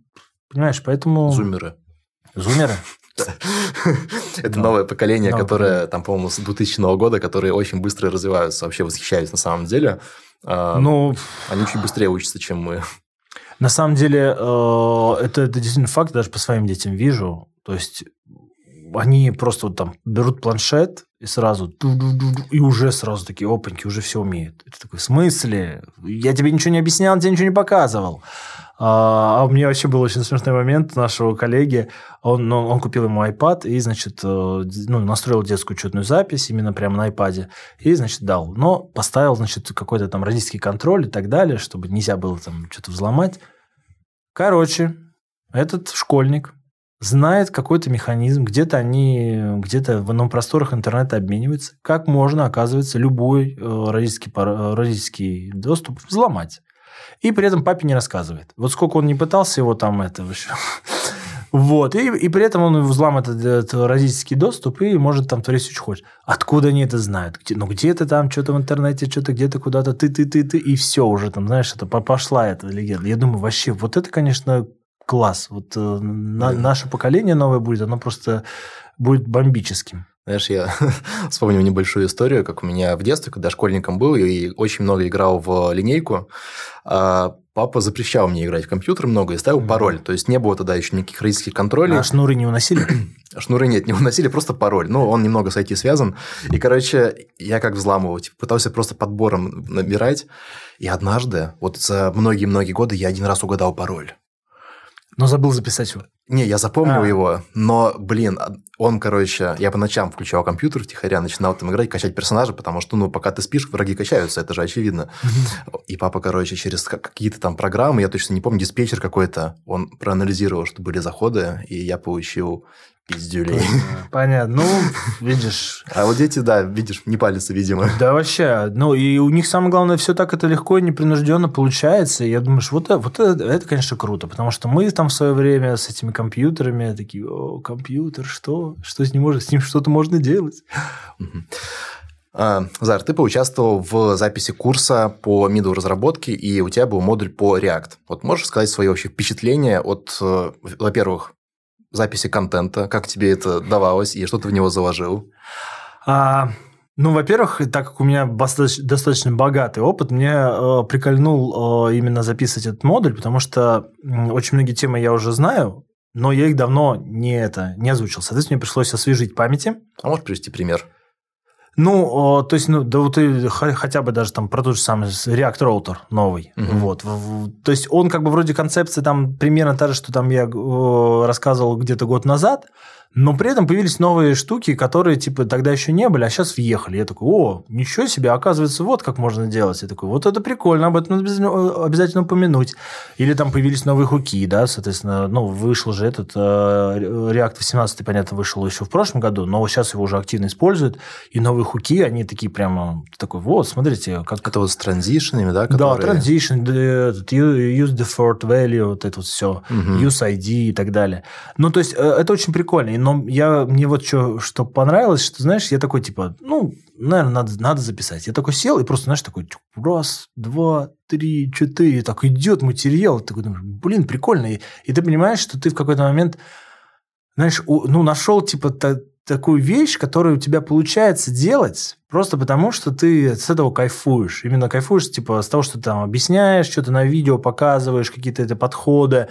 понимаешь, поэтому... Зумеры. Зумеры? Это новое поколение, которое, там, по-моему, с 2000 года, которые очень быстро развиваются. Вообще восхищаюсь на самом деле. А, ну, они чуть быстрее учатся, чем мы. На самом деле, э, это, это действительно факт, даже по своим детям вижу. То есть, они просто вот там берут планшет и сразу и уже сразу такие опаньки, уже все умеют. Это такой, в смысле? Я тебе ничего не объяснял, тебе ничего не показывал. А, а у меня вообще был очень смешной момент нашего коллеги. Он, ну, он купил ему iPad и, значит, э, ну, настроил детскую учетную запись именно прямо на iPad. И, значит, дал. Но поставил, значит, какой-то там родительский контроль и так далее, чтобы нельзя было там что-то взломать. Короче, этот школьник знает какой-то механизм, где-то они, где-то в одном просторах интернета обмениваются, как можно, оказывается, любой э, родительский, родительский доступ взломать. И при этом папе не рассказывает. Вот сколько он не пытался его там это вообще... Вот, и, и при этом он взламывает этот, этот родительский доступ и может там творить что хочет. Откуда они это знают? Где, ну, где-то там, что-то в интернете, что-то где-то куда-то, ты, ты, ты, ты, и все уже там, знаешь, это пошла эта легенда. Я думаю, вообще, вот это, конечно, класс. Вот э, на, наше поколение новое будет, оно просто будет бомбическим. Знаешь, я вспомнил небольшую историю, как у меня в детстве, когда школьником был, и очень много играл в линейку, а папа запрещал мне играть в компьютер много и ставил mm-hmm. пароль. То есть не было тогда еще никаких родительских контролей. А шнуры не уносили? Шнуры нет, не уносили, просто пароль. Ну, он немного с IT связан. И, короче, я как взламывал, типа, пытался просто подбором набирать. И однажды, вот за многие-многие годы, я один раз угадал пароль. Но забыл записать его. Не, я запомнил а. его, но, блин, он, короче, я по ночам включал компьютер втихаря, начинал там играть, качать персонажа, потому что, ну, пока ты спишь, враги качаются, это же очевидно. И папа, короче, через какие-то там программы, я точно не помню, диспетчер какой-то, он проанализировал, что были заходы, и я получил пиздюлей. Понятно. Ну, видишь. А вот дети, да, видишь, не палятся, видимо. Да, вообще. Ну, и у них самое главное, все так это легко и непринужденно получается. И я думаю, что вот, вот это, это, конечно, круто. Потому что мы там в свое время с этими компьютерами такие, о, компьютер, что? Что с ним можно? С ним что-то можно делать. А, Зар, ты поучаствовал в записи курса по MIDO разработке, и у тебя был модуль по React. Вот можешь сказать свои вообще впечатления от, э, во-первых, записи контента? Как тебе это давалось и что ты в него заложил? А, ну, во-первых, так как у меня достаточно богатый опыт, мне э, прикольнул э, именно записывать этот модуль, потому что э, очень многие темы я уже знаю, но я их давно не, это, не озвучил. Соответственно, мне пришлось освежить памяти. А можешь привести пример? Ну, то есть, ну, да вот и хотя бы даже там про тот же самый React Router новый. Угу. Вот. То есть, он как бы вроде концепции там примерно та же, что там я рассказывал где-то год назад, но при этом появились новые штуки, которые, типа, тогда еще не были, а сейчас въехали. Я такой, о, ничего себе, оказывается, вот как можно делать. Я такой, вот это прикольно, об этом обязательно упомянуть. Или там появились новые хуки, да, соответственно, ну, вышел же этот э, React 18, понятно, вышел еще в прошлом году, но сейчас его уже активно используют, и новые хуки, они такие прямо, такой, вот, смотрите, как... Это вот с транзишнами, да? Которые... Да, transition, use default value, вот это вот все, угу. use ID и так далее. Ну, то есть, э, это очень прикольно. И но я, мне вот что, что понравилось, что, знаешь, я такой, типа, ну, наверное, надо, надо записать. Я такой сел и просто, знаешь, такой раз, два, три, четыре, так идет материал. Ты такой думаешь, блин, прикольно. И, и ты понимаешь, что ты в какой-то момент, знаешь, у, ну, нашел типа та, такую вещь, которую у тебя получается делать, просто потому что ты с этого кайфуешь. Именно кайфуешь, типа, с того, что ты там объясняешь, что-то на видео показываешь, какие-то это подходы.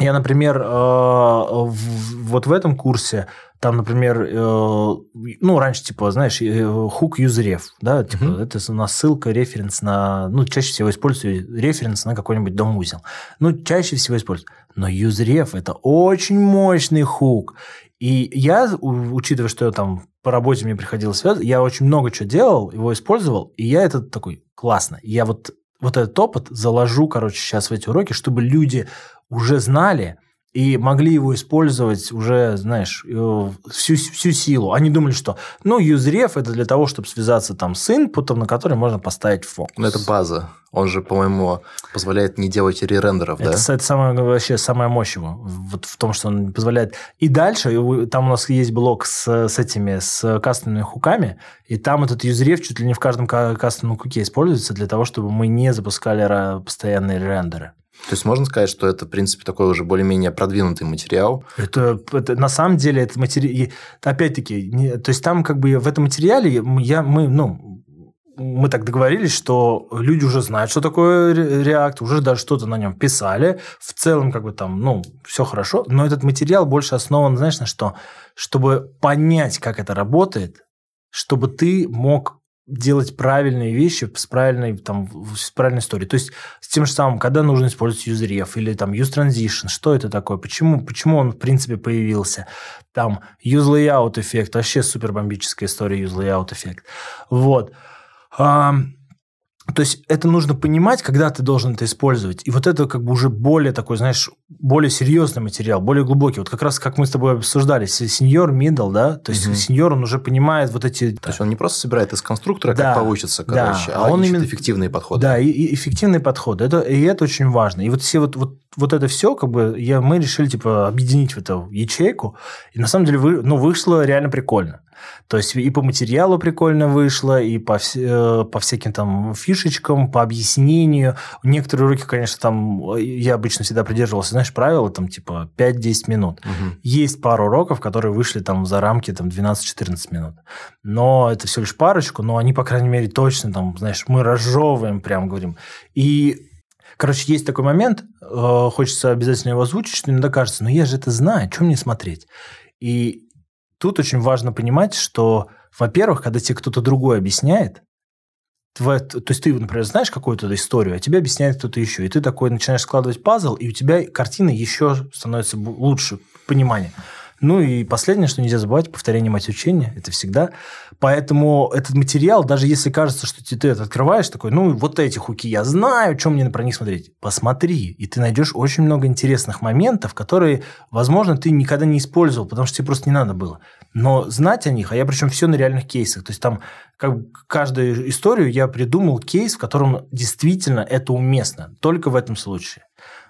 Я, например, э, вот в этом курсе там, например, э, ну, раньше, типа, знаешь, хук э, юзреф, да, типа, uh-huh. это у нас ссылка, референс на, ну, чаще всего использую референс на какой-нибудь дом-узел. Ну, чаще всего использую. Но юзреф – это очень мощный хук. И я, учитывая, что там по работе мне приходилось связывать, я очень много чего делал, его использовал, и я это такой, классно. Я вот, вот этот опыт заложу, короче, сейчас в эти уроки, чтобы люди уже знали, и могли его использовать уже, знаешь, э, всю, всю силу. Они думали, что, ну, юзреф – это для того, чтобы связаться там с инпутом, на который можно поставить фокус. Ну, это база. Он же, по-моему, позволяет не делать ререндеров, это, да? Это самое, вообще самая мощь его. Вот в том, что он позволяет... И дальше, там у нас есть блок с, с этими, с кастомными хуками, и там этот юзреф чуть ли не в каждом кастомном хуке используется для того, чтобы мы не запускали постоянные рендеры. То есть можно сказать, что это, в принципе, такой уже более-менее продвинутый материал? Это, это на самом деле это материал... Опять-таки, не, то есть там как бы в этом материале я, мы, ну, мы так договорились, что люди уже знают, что такое React, уже даже что-то на нем писали. В целом, как бы там, ну, все хорошо. Но этот материал больше основан, знаешь, на что? Чтобы понять, как это работает, чтобы ты мог делать правильные вещи с правильной, там, с правильной историей. То есть, с тем же самым, когда нужно использовать useRef или там use transition, что это такое, почему, почему он, в принципе, появился. Там use layout эффект, вообще супер бомбическая история use layout эффект. Вот. То есть это нужно понимать, когда ты должен это использовать. И вот это как бы уже более такой, знаешь, более серьезный материал, более глубокий. Вот как раз как мы с тобой обсуждали, сеньор, middle, да, то есть угу. сеньор, он уже понимает вот эти... То есть он не просто собирает из конструктора, да, как получится, короче, да, а, он именно... эффективные подходы. Да, и, и эффективные подходы. Это, и это очень важно. И вот все вот, вот, вот это все, как бы, я, мы решили, типа, объединить в эту ячейку. И на самом деле, вы, ну, вышло реально прикольно. То есть и по материалу прикольно вышло, и по, э, по всяким там фишечкам, по объяснению. Некоторые уроки, конечно, там я обычно всегда придерживался, знаешь, правила там типа 5-10 минут. Угу. Есть пару уроков, которые вышли там за рамки там 12-14 минут. Но это всего лишь парочку, но они, по крайней мере, точно там, знаешь, мы разжевываем, прям говорим. И Короче, есть такой момент, э, хочется обязательно его озвучить, что иногда кажется, ну я же это знаю, что мне смотреть? И Тут очень важно понимать, что, во-первых, когда тебе кто-то другой объясняет, твоя, то есть ты, например, знаешь какую-то историю, а тебе объясняет кто-то еще, и ты такой начинаешь складывать пазл, и у тебя картина еще становится лучше, понимание. Ну и последнее, что нельзя забывать, повторение мать учения, это всегда. Поэтому этот материал, даже если кажется, что ты, ты это открываешь, такой, ну вот эти хуки я знаю, чем мне про них смотреть. Посмотри, и ты найдешь очень много интересных моментов, которые, возможно, ты никогда не использовал, потому что тебе просто не надо было. Но знать о них, а я причем все на реальных кейсах. То есть там как каждую историю я придумал кейс, в котором действительно это уместно. Только в этом случае.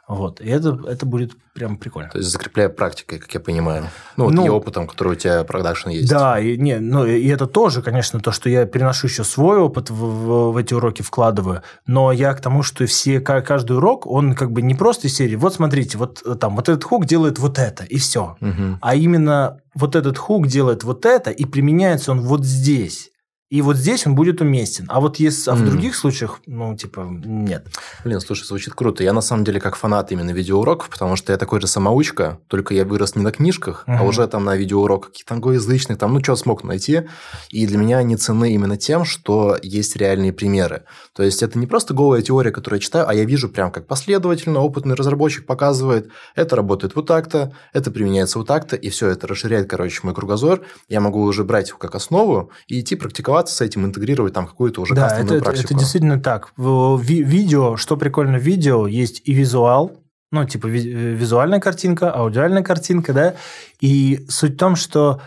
Вот. И это, это будет прям прикольно. То есть закрепляя практикой, как я понимаю. Ну, вот ну, и опытом, который у тебя продакшн есть. Да, и, не, ну, и это тоже, конечно, то, что я переношу еще свой опыт в, в, в эти уроки вкладываю. Но я к тому, что все, каждый урок, он как бы не просто из серии, вот смотрите, вот там вот этот хук делает вот это, и все. Угу. А именно вот этот хук делает вот это, и применяется он вот здесь. И вот здесь он будет уместен. А вот если, а в mm. других случаях, ну, типа, нет. Блин, слушай, звучит круто. Я на самом деле как фанат именно видеоуроков, потому что я такой же самоучка, только я вырос не на книжках, mm-hmm. а уже там на видеоуроках какие-то англоязычные, там, ну, что смог найти. И для меня они ценны именно тем, что есть реальные примеры. То есть это не просто голая теория, которую я читаю, а я вижу прям как последовательно опытный разработчик показывает, это работает вот так-то, это применяется вот так-то, и все это расширяет, короче, мой кругозор. Я могу уже брать его как основу и идти практиковать с этим, интегрировать там какую-то уже да, это, практику. Это, это действительно так. В видео, что прикольно в видео, есть и визуал, ну, типа визуальная картинка, аудиальная картинка, да, и суть в том, что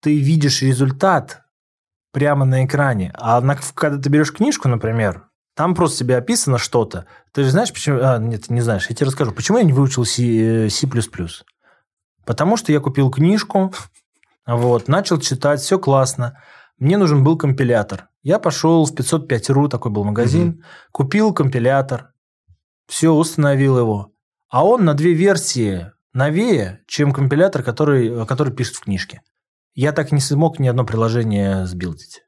ты видишь результат прямо на экране, а на, когда ты берешь книжку, например, там просто тебе описано что-то. Ты же знаешь, почему... А, нет, не знаешь. Я тебе расскажу. Почему я не выучил C++? C++? Потому что я купил книжку, вот, начал читать, все классно. Мне нужен был компилятор. Я пошел в 505.ru, такой был магазин, угу. купил компилятор, все, установил его. А он на две версии новее, чем компилятор, который, который пишет в книжке. Я так не смог ни одно приложение сбилдить.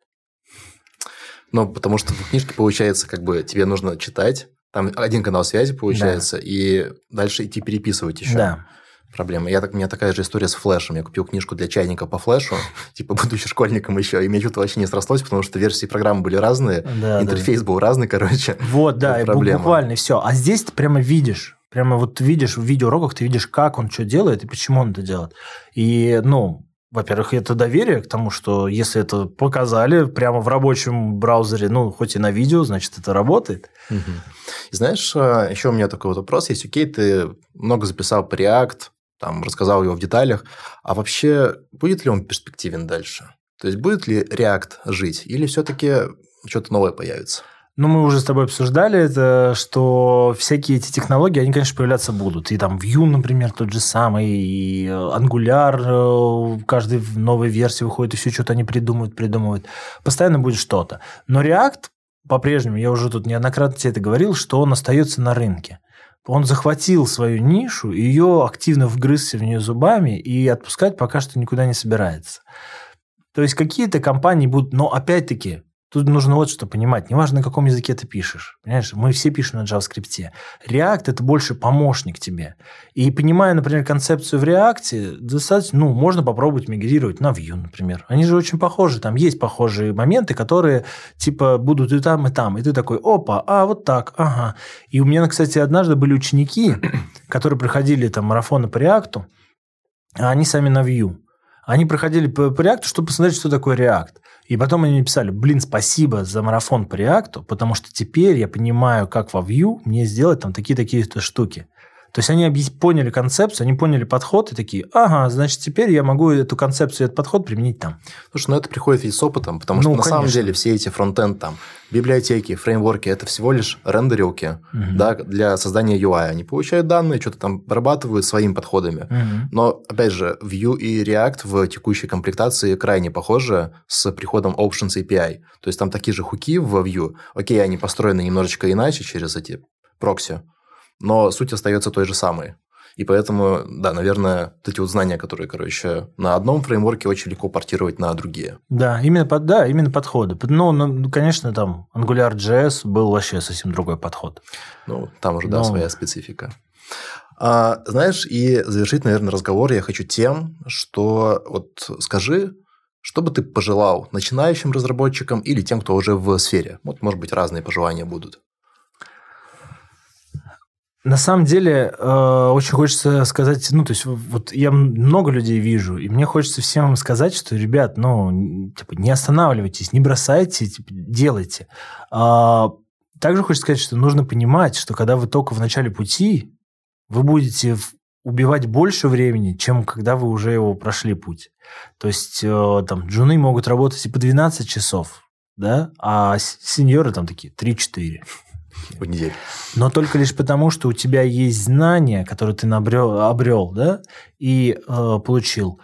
Ну, потому что в книжке, получается, как бы тебе нужно читать, там один канал связи получается, да. и дальше идти переписывать еще. Да. Проблема. Я, так, у меня такая же история с флешем. Я купил книжку для чайника по флешу, типа, будучи школьником еще, и мне что-то вообще не срослось, потому что версии программы были разные, да, интерфейс да. был разный, короче. Вот, да, и буквально все. А здесь ты прямо видишь, прямо вот видишь в видеоуроках, ты видишь, как он что делает и почему он это делает. И, ну, во-первых, это доверие к тому, что если это показали прямо в рабочем браузере, ну, хоть и на видео, значит, это работает. Угу. И знаешь, а, еще у меня такой вот вопрос есть. Окей, ты много записал по React, там, рассказал его в деталях, а вообще будет ли он перспективен дальше? То есть, будет ли React жить? Или все-таки что-то новое появится? Ну, мы уже с тобой обсуждали это, что всякие эти технологии, они, конечно, появляться будут. И там Vue, например, тот же самый, и Angular, э, каждой новой версии выходит, и все что-то они придумывают, придумывают. Постоянно будет что-то. Но React по-прежнему, я уже тут неоднократно тебе это говорил, что он остается на рынке. Он захватил свою нишу, ее активно вгрызся в нее зубами и отпускать пока что никуда не собирается. То есть какие-то компании будут, но опять-таки Тут нужно вот что понимать. Неважно, на каком языке ты пишешь. Понимаешь, мы все пишем на JavaScript. React – это больше помощник тебе. И понимая, например, концепцию в React, достаточно, ну, можно попробовать мигрировать на Vue, например. Они же очень похожи. Там есть похожие моменты, которые типа будут и там, и там. И ты такой, опа, а вот так, ага. И у меня, кстати, однажды были ученики, которые проходили там марафоны по React, а они сами на Vue. Они проходили по, по React, чтобы посмотреть, что такое React. И потом они написали, блин, спасибо за марафон по React, потому что теперь я понимаю, как во Vue мне сделать там такие-такие штуки. То есть они поняли концепцию, они поняли подход и такие, ага, значит, теперь я могу эту концепцию, этот подход применить там. Слушай, ну это приходит ведь с опытом, потому что ну, на конечно. самом деле все эти фронтенд там, библиотеки, фреймворки, это всего лишь рендерилки угу. да, для создания UI. Они получают данные, что-то там обрабатывают своими подходами. Угу. Но, опять же, Vue и React в текущей комплектации крайне похожи с приходом Options API. То есть там такие же хуки в Vue. Окей, они построены немножечко иначе через эти прокси, но суть остается той же самой. И поэтому, да, наверное, вот эти вот знания, которые, короче, на одном фреймворке очень легко портировать на другие. Да, именно, под, да, именно подходы. Ну, ну, конечно, там AngularJS был вообще совсем другой подход. Ну, там уже, Но... да, своя специфика. А, знаешь, и завершить, наверное, разговор я хочу тем, что вот скажи, что бы ты пожелал начинающим разработчикам или тем, кто уже в сфере? Вот, может быть, разные пожелания будут. На самом деле, э, очень хочется сказать, ну, то есть, вот я много людей вижу, и мне хочется всем сказать, что, ребят, ну, типа, не останавливайтесь, не бросайте, типа, делайте. А, также хочется сказать, что нужно понимать, что когда вы только в начале пути, вы будете убивать больше времени, чем когда вы уже его прошли путь. То есть, э, там, джуны могут работать и по 12 часов, да, а сеньоры там такие 3-4 в неделю. Но только лишь потому, что у тебя есть знания, которые ты набрел, обрел, да, и э, получил.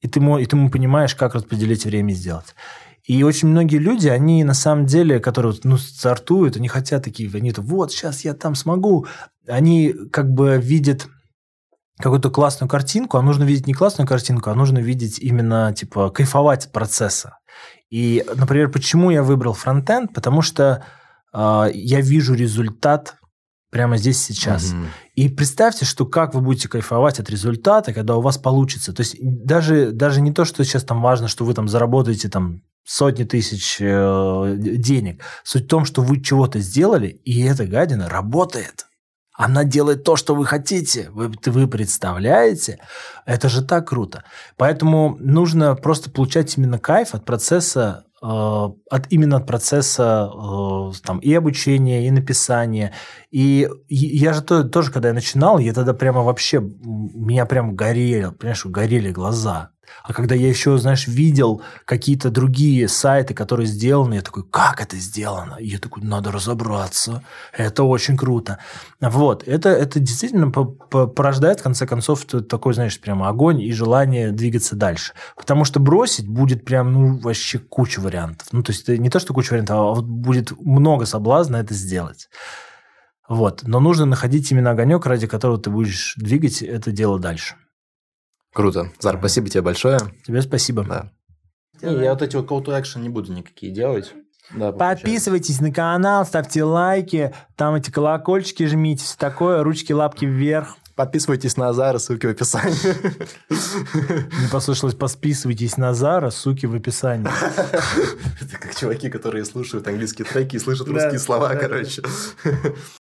И ты, и ты понимаешь, как распределить время сделать. И очень многие люди, они на самом деле, которые ну, стартуют, они хотят такие, они вот, сейчас я там смогу. Они как бы видят какую-то классную картинку, а нужно видеть не классную картинку, а нужно видеть именно, типа, кайфовать процесса. И, например, почему я выбрал фронтенд? Потому что я вижу результат прямо здесь сейчас. Угу. И представьте, что как вы будете кайфовать от результата, когда у вас получится. То есть даже, даже не то, что сейчас там важно, что вы там заработаете там сотни тысяч э, денег. Суть в том, что вы чего-то сделали, и эта гадина работает. Она делает то, что вы хотите. Вы, вы представляете? Это же так круто. Поэтому нужно просто получать именно кайф от процесса от именно от процесса э, там, и обучения, и написания. И я же тоже, когда я начинал, я тогда прямо вообще, меня прям горели, понимаешь, горели глаза. А когда я еще, знаешь, видел какие-то другие сайты, которые сделаны, я такой, как это сделано? И я такой, надо разобраться. Это очень круто. Вот. Это, это действительно порождает, в конце концов, такой, знаешь, прямо огонь и желание двигаться дальше. Потому что бросить будет прям, ну, вообще куча вариантов. Ну, то есть, не то, что куча вариантов, а вот будет много соблазна это сделать. Вот. Но нужно находить именно огонек, ради которого ты будешь двигать это дело дальше. Круто. Зар, спасибо тебе большое. Тебе спасибо. Да. Не, я вот эти вот call to action не буду никакие делать. Да, Подписывайтесь на канал, ставьте лайки, там эти колокольчики жмите, все такое, ручки, лапки вверх. Подписывайтесь на Зара, ссылки в описании. Не послышалось, подписывайтесь на Зара, ссылки в описании. Это как чуваки, которые слушают английские треки и слышат русские слова, короче.